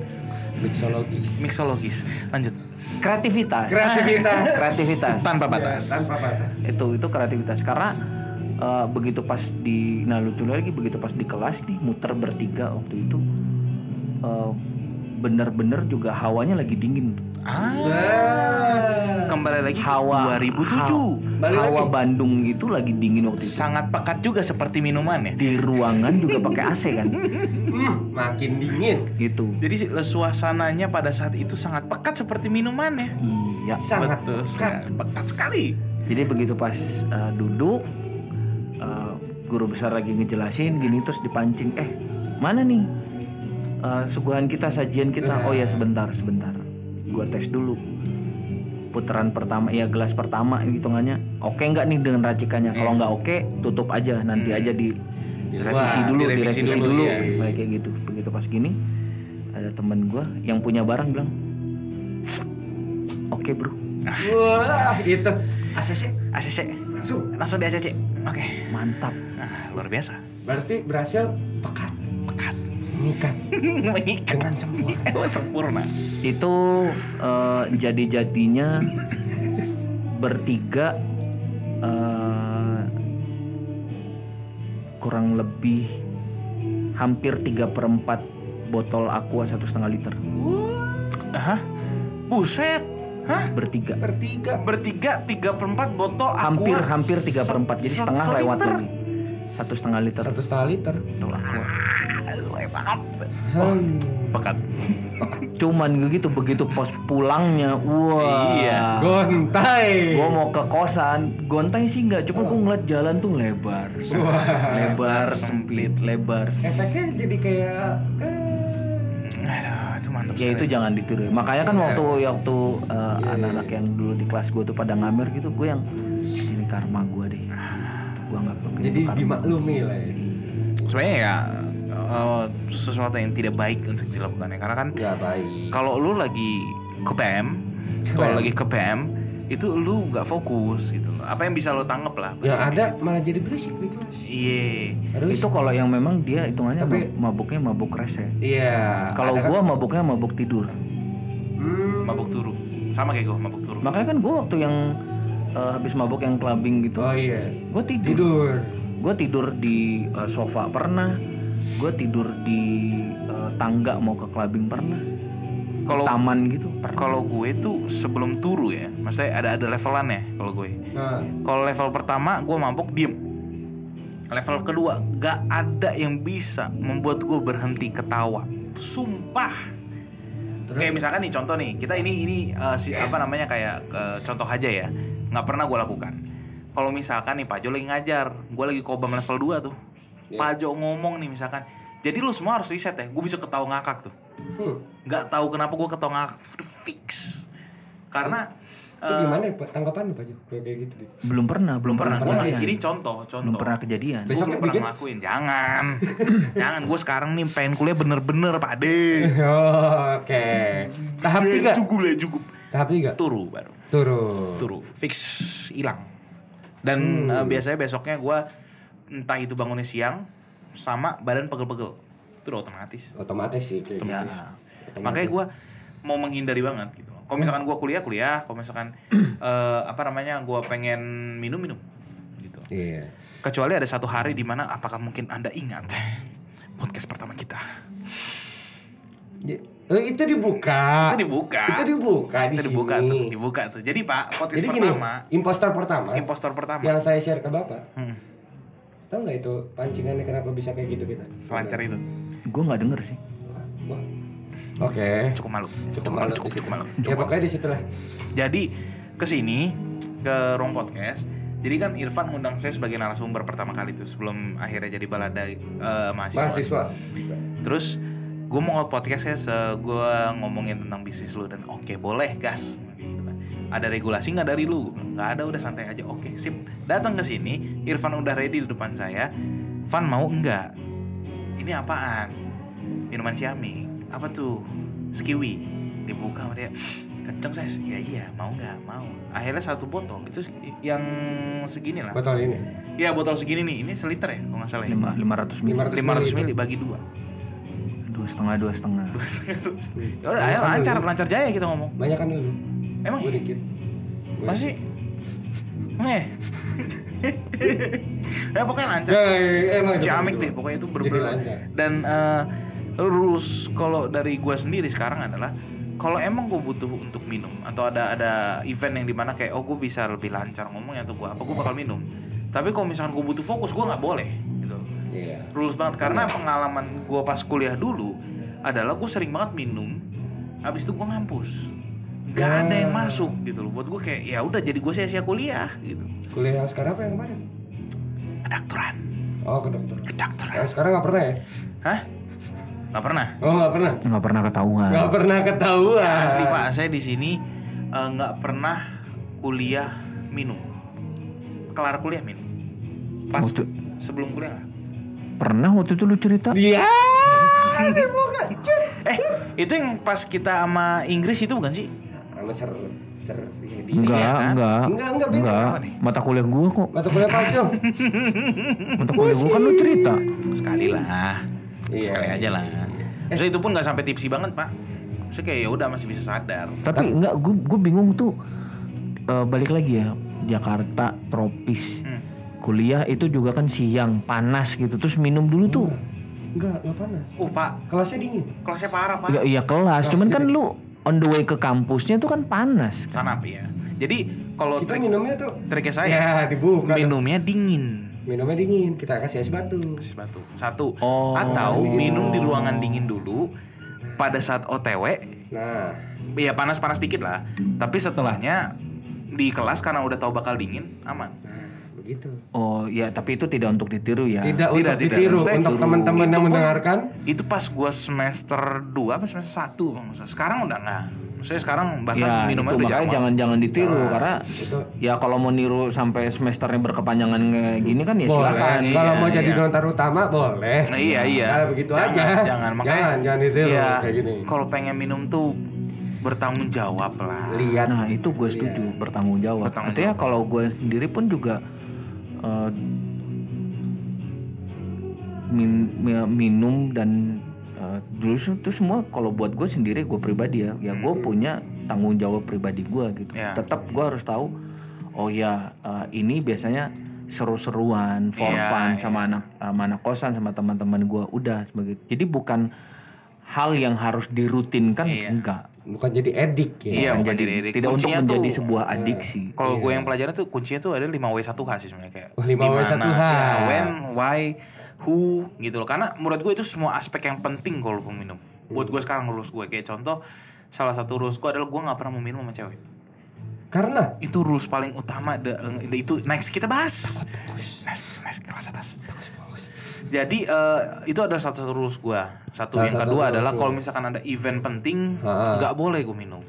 Mixologis. Mixologis. Lanjut. Kreativitas. Kreativitas. Kreativitas. Tanpa batas. Ya, tanpa batas. itu itu kreativitas karena eh, begitu pas di nah lucu lagi begitu pas di kelas nih muter bertiga waktu itu eh, bener-bener juga hawanya lagi dingin tuh. Ah, kembali lagi ke hawa 2007. Balik hawa lagi. Bandung itu lagi dingin waktu itu Sangat pekat juga seperti minuman ya. di ruangan juga pakai AC kan Hmm, makin dingin. gitu Jadi suasananya pada saat itu sangat pekat seperti minuman ya. iya Sangat Betul pekat. sekali. Pekat sekali. jadi begitu pas eh, duduk eh, guru besar lagi ngejelasin gini terus dipancing eh mana nih eh, suguhan kita sajian kita oh ya sebentar sebentar gua tes dulu putaran pertama ya gelas pertama hitungannya oke nggak nih dengan racikannya kalau nggak oke tutup aja nanti aja di revisi dulu direvisi direvisi dulu, dulu, ya. Kayak kayak gitu begitu pas gini ada temen gua yang punya barang bilang oke bro Wah, itu ACC ACC. langsung. Langsung di ACC. Oke. mantap Nah, luar biasa. Berarti berhasil Pekat. Mengikat Mengikat. dengan sempurna. Oh, sempurna. itu eh, jadi-jadinya bertiga eh, kurang lebih hampir tiga perempat botol aqua satu setengah liter Hah? Buset. Hah? bertiga Bertiga. Bertiga tiga perempat botol aqua. hampir hampir tiga perempat jadi se- setengah lewat satu setengah liter Satu setengah liter. botol aqua Ah, Hebat. Hmm. Pekat. cuman gitu begitu pas pulangnya wah Iya. Gontai. Gue mau ke kosan, gontai sih nggak, cuma gue ngeliat jalan tuh lebar, lebar, sempit, lebar. Efeknya jadi kayak eh, Aduh, itu mantap Ya itu sekali. jangan ditiru. Makanya kan waktu waktu uh, anak-anak yang dulu di kelas gue tuh pada ngamer gitu, gue yang ini karma gue deh. Gue nggak jadi itu dimaklumi lah ya. Sebenarnya ya eh, sesuatu yang tidak baik untuk dilakukan ya karena kan Gak baik. kalau lu lagi ke PM, kalau lagi ke PM itu lu nggak fokus gitu. Apa yang bisa lu tanggap lah? Bahasanya ada gitu. malah jadi berisik di kelas. Iya. Itu kalau yang memang dia hitungannya Tapi- ma- mabuknya mabuk rese. Iya. Kalau kan- gue mabuknya mabuk tidur. Hmm. Mabuk turu. Sama kayak gue mabuk turu. Makanya kan gue waktu yang uh, habis mabuk yang clubbing gitu, Oh iya. gue tidur. Tidur. gue tidur di uh, sofa pernah gue tidur di uh, tangga mau ke clubbing pernah Kalau taman gitu kalau gue tuh sebelum turu ya, maksudnya ada ada levelan ya kalau gue. Nah, Kalau level pertama gue mabuk diem. Level kedua gak ada yang bisa membuat gue berhenti ketawa. Sumpah. Terus? Kayak misalkan nih contoh nih, kita ini ini uh, si apa namanya kayak uh, contoh aja ya, nggak pernah gue lakukan. Kalau misalkan nih Pak Jo lagi ngajar, gue lagi kobam level 2 tuh. Iya. Pak Jo ngomong nih misalkan, jadi lu semua harus riset ya, gue bisa ketawa ngakak tuh. hmm. Nggak tahu kenapa gue ketawa ngakak tuh fix. Karena itu uh, gimana ya tanggapan Pak Jo kayak gitu deh. belum pernah belum pernah pernah gue kejadian ini contoh contoh belum pernah kejadian Besok belum pernah bikin? ngelakuin jangan jangan gue sekarang nih pengen kuliah bener-bener pak de Oh, Oke. Tahap tiga. cukup lah cukup Tahap tiga. turu baru Turun. turu fix hilang dan Hmm. eh, biasanya besoknya gue entah itu bangunnya siang sama badan pegel-pegel itu udah otomatis Otomatis sih kayak ya gitu. makanya gue mau menghindari banget gitu loh. kalau misalkan gue kuliah kuliah kalau misalkan eh, apa namanya gue pengen minum minum gitu Iya. Kecuali ada satu hari di mana apakah mungkin Anda ingat podcast pertama kita. Ya, itu dibuka. Itu dibuka. Itu dibuka di Itu dibuka sini. tuh, dibuka tuh. Jadi Pak, podcast Jadi gini, pertama, impostor pertama impostor pertama. yang saya share ke Bapak. Hmm, Tahu nggak itu pancingannya kenapa bisa kayak gitu kita? selancar itu. gue nggak denger sih Wah. Oke. Cukup malu. Cukup Cukup malu, malu cukup, di cukup malu. Ya Cukup malu. pokoknya di situ lah. Jadi ke sini ke Ruang Podcast. Jadi kan Irfan ngundang saya sebagai narasumber pertama kali tuh sebelum akhirnya jadi balada eh, mahasiswa. Mahasiswa. Terus gue mau podcast ya gue ngomongin tentang bisnis lu dan oke boleh gas. Ada regulasi nggak dari lu? Nggak ada udah santai aja. Oke sip. Datang ke sini Irfan udah ready di depan saya. Van mau enggak ini apaan? Minuman Ciamik apa tuh? Skiwi. Dibuka sama dia. Kenceng saya ya iya mau nggak? Mau. Akhirnya satu botol. Itu yang segini lah. Botol ini. ya botol segini nih. Ini seliter ya kalau nggak salah ya? Lima lima ratus mili. 500 500 mili bagi dua. Dua setengah dua setengah. Ya udah ayo lancar lancar jaya kita ngomong. Banyak kan dulu. Emang Gue iya? dikit. Gua masih emang ya ya pokoknya lancar Ya, ya, emang ciamik deh pokoknya itu lancar. dan eh, rules kalau dari gua sendiri sekarang adalah kalau emang gue butuh untuk minum atau ada ada event yang di mana kayak oh gue bisa lebih lancar ngomongnya atau gue apa gue bakal minum tapi kalau misalkan gue butuh fokus gue nggak boleh gitu Iya. rules banget karena pengalaman gue pas kuliah dulu adalah gue sering banget minum habis itu gue ngampus nggak ada yang masuk gitu loh buat gue kayak ya udah jadi gue sia-sia kuliah gitu Kuliah sekarang apa yang kemarin? kedokteran Oh, ke dokter. kedokteran Yang sekarang nggak pernah ya? hah nggak pernah Oh, nggak pernah. nggak pernah ketahuan Nggak pernah ketahuan. Ya, asli pak saya di sini eh, nggak pernah kuliah minum kelar kuliah minum pas Waktu- sebelum kuliah nggak? pernah waktu itu lu cerita Dia. eh itu yang pas kita sama Inggris itu bukan sih Sama ser ser dia. enggak Iya kan? enggak Enggak, enggak, beda. enggak Apa nih? mata kuliah gua kok Mata kuliah Pacong. mata kuliah gua kan lu cerita sekali lah Iya. sekali aja lah Maksudnya itu pun nggak sampai tipsi banget pak Maksudnya kayak ya udah masih bisa sadar tapi enggak gua gua bingung tuh eh, balik lagi ya Jakarta tropis Hmm. kuliah itu juga kan siang panas gitu terus minum dulu tuh Enggak, enggak panas. Uh pak Kelasnya dingin. kelasnya parah pak ya, iya kelas cuman kan lu on the way ke kampusnya tuh kan panas. Sanap ya? Jadi kalau Kita trik minumnya tuh triknya saya ya dibuka. minumnya dingin. Minumnya dingin, kita kasih es batu. es batu. Satu. Oh. atau minum di ruangan dingin dulu pada saat OTW Nah, ya panas-panas dikit lah. Tapi setelahnya di kelas karena udah tahu bakal dingin aman begitu. oh ya tapi itu tidak untuk ditiru ya Tidak, untuk tidak. ditiru Maksudnya untuk teman-teman yang pun- mendengarkan. itu pas gua semester 2 apa semester 1 Bang. sekarang udah nggak maksudnya sekarang bahkan ya minumnya itu udah makanya jarang jangan jangan ditiru Nah, karena Itu ya kalau mau niru sampai semesternya berkepanjangan kayak gini kan ya boleh. silakan Iya, Kalau mau iya. jadi nontar utama boleh. Nah, iya iya Nah, begitu jangan, aja. jangan makanya Jangan, jangan ditiru ya, kayak gini. kalau pengen minum tuh bertanggung jawab lah Lihat. nah itu gue setuju bertanggung jawab Bertanggung artinya jawab. kalau gue sendiri pun juga eh, min- mi- minum dan eh, dulu itu semua kalau buat gue sendiri gue pribadi ya ya gue punya tanggung jawab pribadi gue gitu Ya. tetap gue harus tahu oh ya eh, ini biasanya seru-seruan for Iya, fun iya. sama anak sama anak kosan sama teman-teman gue udah sebagai jadi bukan hal yang harus dirutinkan Iya. enggak Bukan jadi edik ya. Iya, Bukan jadi jadi edik. tidak untuk Kuncinya menjadi tuh- sebuah adiksi Kalau gue Iya. yang pelajaran tuh kuncinya tuh ada 5W1H sih sebenarnya kayak Oh, 5W1H. di mana, ya, when, why, who gitu loh. Karena menurut gue itu semua aspek yang penting kalau lu minum. Buat gue sekarang rules gue kayak contoh salah satu rules gue adalah gue nggak pernah mau minum sama cewek. Karena Itu rules paling utama de- eh, itu next kita bahas. Next next kelas atas. Jadi eh, itu adalah satu rules gue. Satu Salah yang satu kedua rules adalah kalau misalkan ada event penting nggak boleh gue minum.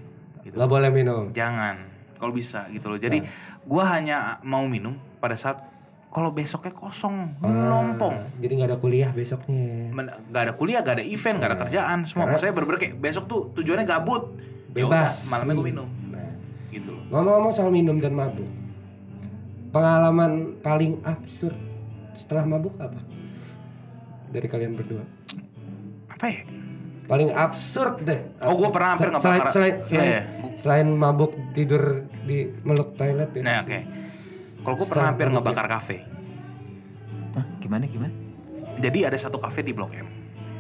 Gitu. nggak boleh minum. Jangan kalau bisa gitu loh. Jadi gua hanya mau minum pada saat kalau besoknya kosong, lompong. Jadi nggak ada kuliah besoknya. Men- Gak ada kuliah, gak ada event, gak ada kerjaan, semua. Karena- bener kayak besok tuh tujuannya gabut. Ya Bebas. malamnya gue minum. Nah, Gitu loh. ngomong-ngomong soal minum dan mabuk. Pengalaman paling absurd setelah mabuk apa? Dari kalian berdua. Apa ya? Paling absurd deh. Oh, gua pernah hampir Selain- ngebakar- Selain, Iya, selain, iya. Gua- selain mabuk tidur di meluk toilet ya. Nah, oke. Kalau gue pernah hampir ngebakar kafe. Hah, gimana gimana Jadi ada satu kafe di Blok M.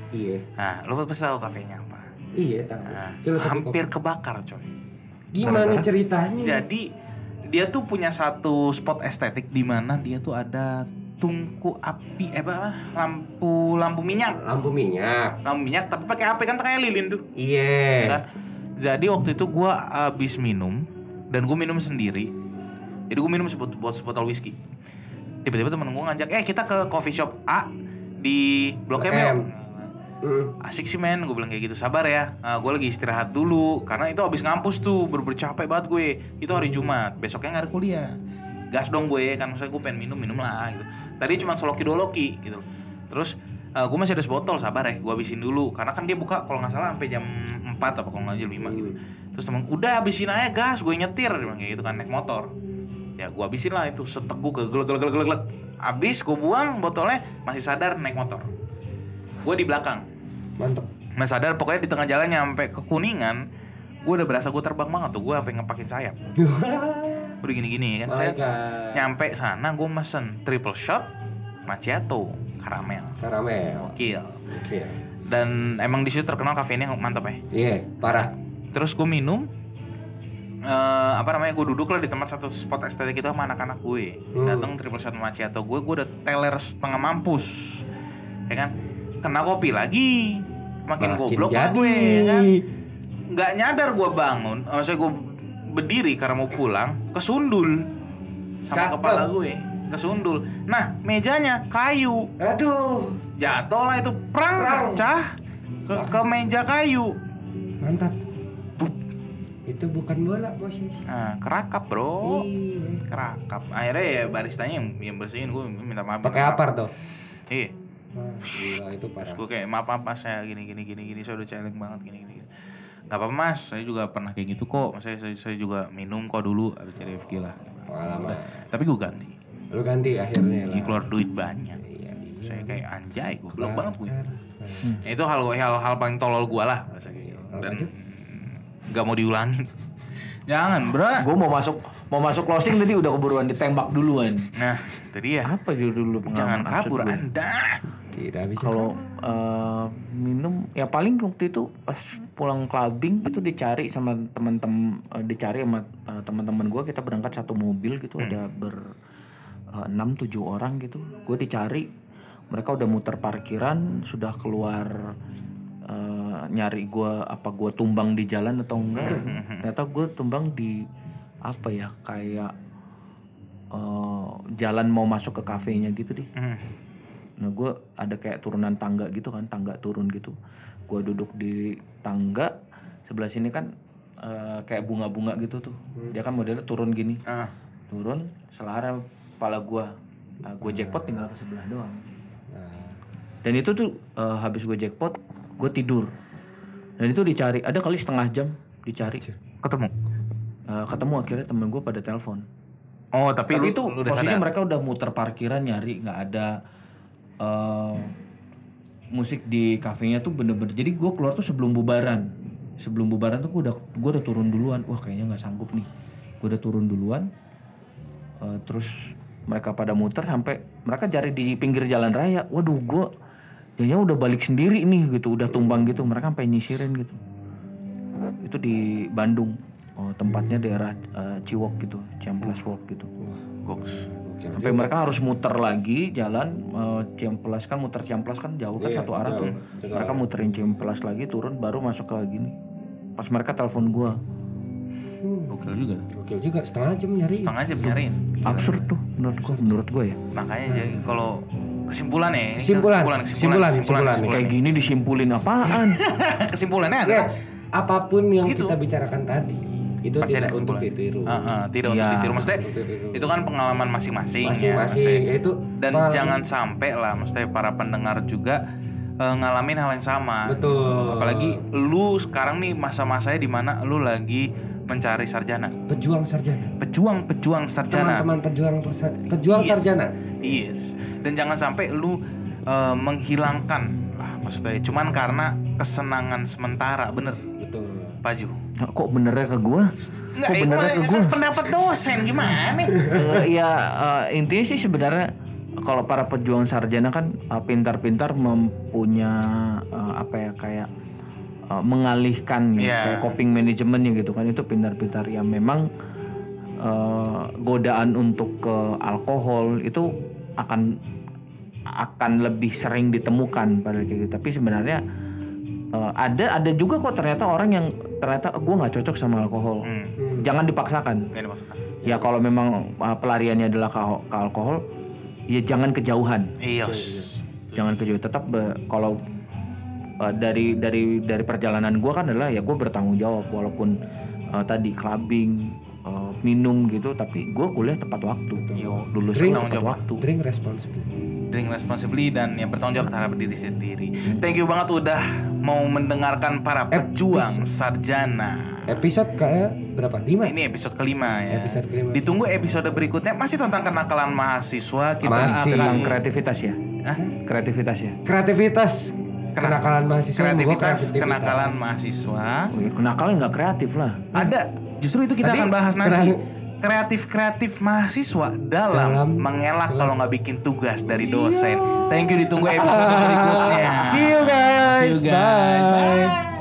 Iya. Nah, lo pasti tahu kafenya apa? Iya, tahu. Nah, hampir kebakar, coy. Gimana Gara-gara? ceritanya? Jadi dia tuh punya satu spot estetik di mana dia tuh ada tungku api eh apa lampu lampu minyak. Lampu minyak. lampu minyak tapi pakai api kan kayak lilin tuh. Ya Iya. kan? Jadi waktu itu gua habis minum dan gue minum sendiri. Jadi gue minum sebot buat sebotol whisky. Tiba-tiba temen gue ngajak eh kita ke coffee shop A di Blok M M. Mm. asik sih men gue bilang kayak gitu. Sabar ya gue lagi istirahat dulu karena itu habis ngampus tuh bener capek banget gue. Itu hari Jumat besoknya nggak ada kuliah. Gas dong gue kan maksudnya gue pengen minum minum lah gitu tadi cuma soloki doloki gitu. Terus gue masih ada sebotol sabar ya gue habisin dulu. Karena kan dia buka kalau nggak salah sampai jam 4 apa kalau nggak jam 5 gitu. Terus temen udah habisin aja gas. Gue nyetir dia bilang kayak gitu kan naik motor. Ya gue habisin lah itu seteguk ke gelek gelek gelek gelek habis gue buang botolnya masih sadar naik motor. Gue di belakang. Mantep. Mas sadar pokoknya di tengah jalan nyampe ke Kuningan gue udah berasa gue terbang banget tuh gue sampai ngepakin sayap udah gini-gini kan My saya God. nyampe sana gue mesen triple shot macchiato karamel Karamel. gokil Oke. dan emang di situ terkenal kafenya mantap ya Iya, parah. terus gue minum eh apa namanya gue duduk lah di tempat satu spot estetik itu sama anak-anak gue Hmm. datang triple shot macchiato gue gue udah teler setengah mampus ya kan kena kopi lagi makin Makin goblok jadi. gue ya kan nggak nyadar gue bangun maksudnya gue berdiri karena mau pulang kesundul sama Cakep. kepala gue kesundul nah mejanya kayu Aduh, jatuh lah itu perang Prang. pecah ke, ke meja kayu mantap. Itu bukan bola, bos. nah, kerakap bro Iya. kerakap akhirnya ya baristanya yang, yang bersihin gue minta maaf Pakai apar tuh. iya Wah, gila itu terus parah. gue kayak maaf maaf saya gini gini gini gini saya udah celeng banget gini gini gini. Nggak apa mas saya juga pernah kayak gitu kok saya saya, saya juga minum kok dulu habis dari FG lah. Udah. tapi gue ganti Lu ganti akhirnya lah. Keluar duit banyak Iya, iya. saya kayak anjay gue blok Nah, banget gue. Ya, itu hal hal hal paling tolol gue lah bahasa kayak gitu dan nggak mau diulangin jangan bro Gue mau masuk mau masuk closing tadi udah keburuan ditembak duluan. nah itu dia Apa dulu pengalaman jangan kabur gue? anda Tidak bisa. Kalau eh, minum ya paling waktu itu pas pulang clubbing itu dicari sama teman-teman eh, dicari sama eh, teman-teman gue kita berangkat satu mobil gitu ada ber enam tujuh orang gitu gue dicari mereka udah muter parkiran sudah keluar eh, nyari gue apa gue tumbang di jalan atau enggak ternyata gue tumbang di apa ya kayak eh, jalan mau masuk ke kafenya gitu deh Hmm. Nah gue ada kayak turunan tangga gitu kan, tangga turun gitu. Gue duduk di tangga, sebelah sini kan eh, kayak bunga-bunga gitu tuh. Dia kan modelnya turun gini, Ah. turun selahara kepala gue. Nah, gue jackpot tinggal ke sebelah doang. Nah, Dan itu tuh eh, habis gue jackpot, gue tidur. Dan itu dicari, ada kali setengah jam dicari. ketemu Eh, ketemu akhirnya temen gue pada telepon. oh tapi, Tapi lu, itu lu udah posisinya sadar mereka udah muter parkiran nyari nggak ada eh, musik di kafenya tuh bener-bener. Jadi gue keluar tuh sebelum bubaran. Sebelum bubaran tuh gue udah gue udah turun duluan. Wah kayaknya nggak sanggup nih. Gue udah turun duluan. Eh, terus mereka pada muter sampai mereka cari di pinggir jalan raya. Waduh gue Jadinya udah balik sendiri nih gitu, udah tumbang gitu. Mereka sampai nyisirin gitu. Itu di Bandung. Oh, tempatnya daerah eh, Ciwok gitu, Ciamplas Walk gitu. goks oke. Sampai mereka harus muter lagi jalan eh, Ciamplas kan muter Ciamplas kan jauh kan Iya, satu arah tuh. Mereka muterin Ciamplas lagi turun baru masuk ke gini. Pas mereka telepon gua. gokil juga Gokil juga setengah jam nyari. setengah jam nyariin. Absurd tuh menurut gua, menurut gua ya. makanya jadi kalau kesimpulan ya ini kan Kesimpulan, kesimpulan kesimpulan, kesimpulan. Kayak gini disimpulin apaan? kesimpulannya Ya, adalah apa pun yang Itu. kita bicarakan tadi itu Pasti ada tidak untuk kesimpulan. ditiru. Ah, ah, tidak untuk Iya. ditiru maksudnya Untuk ditiru. itu kan pengalaman masing-masing ya Masing-masing maksudnya. itu dan pengalaman- jangan sampai lah maksudnya para pendengar juga eh, ngalamin hal yang sama Betul. gitu. apalagi lu sekarang nih masa-masanya di mana lu lagi mencari sarjana pejuang sarjana. pejuang pejuang sarjana Teman-teman pejuang pejuang Yes. sarjana. yes dan jangan sampai lu eh, menghilangkan lah maksudnya cuman karena kesenangan sementara bener Betul. Paju Nah, kok benernya ke gua? Enggak, Kok itu benernya ke kan gua? pendapat dosen gimana? Eh, ya eh, intinya sih sebenarnya kalau para pejuang sarjana kan pintar-pintar mempunya eh, apa ya kayak eh, mengalihkan ya, Iya. kayak coping manajemennya gitu kan. Itu pintar-pintar. Ya memang eh, godaan untuk ke alkohol itu akan akan lebih sering ditemukan pada kayak gitu. Tapi sebenarnya eh, ada ada juga kok ternyata orang yang ternyata gue nggak cocok sama alkohol. Hmm, Hmm. jangan dipaksakan. Ya kalau memang uh, pelariannya adalah ke, ke alkohol ya jangan kejauhan. Iya. jangan kejauhan. Tetap be- kalau eh, dari dari dari perjalanan gue kan adalah ya gue bertanggung jawab walaupun eh, tadi clubbing eh, minum gitu tapi gue kuliah tepat waktu Yo, lulus drink tepat jawab. waktu drink responsibly drink responsibly dan yang bertanggung jawab terhadap diri sendiri. Thank you banget udah mau mendengarkan para pejuang sarjana. episode kayak berapa lima Ini episode kelima ya. Episode kelima. Ditunggu episode berikutnya masih tentang kenakalan mahasiswa. Kita Masih. akan tentang kreativitas ya Hah? kreativitas ya kreativitas kenakalan mahasiswa kreativitas kenakalan mahasiswa. Oh, ya, kenakalnya nggak kreatif lah Ada. Justru itu kita Tadi akan bahas nanti. kera- Kreatif-kreatif mahasiswa dalam, Dalam- mengelak kalau nggak bikin tugas dari dosen. Thank you ditunggu episode berikutnya. see you guys See you guys. bye.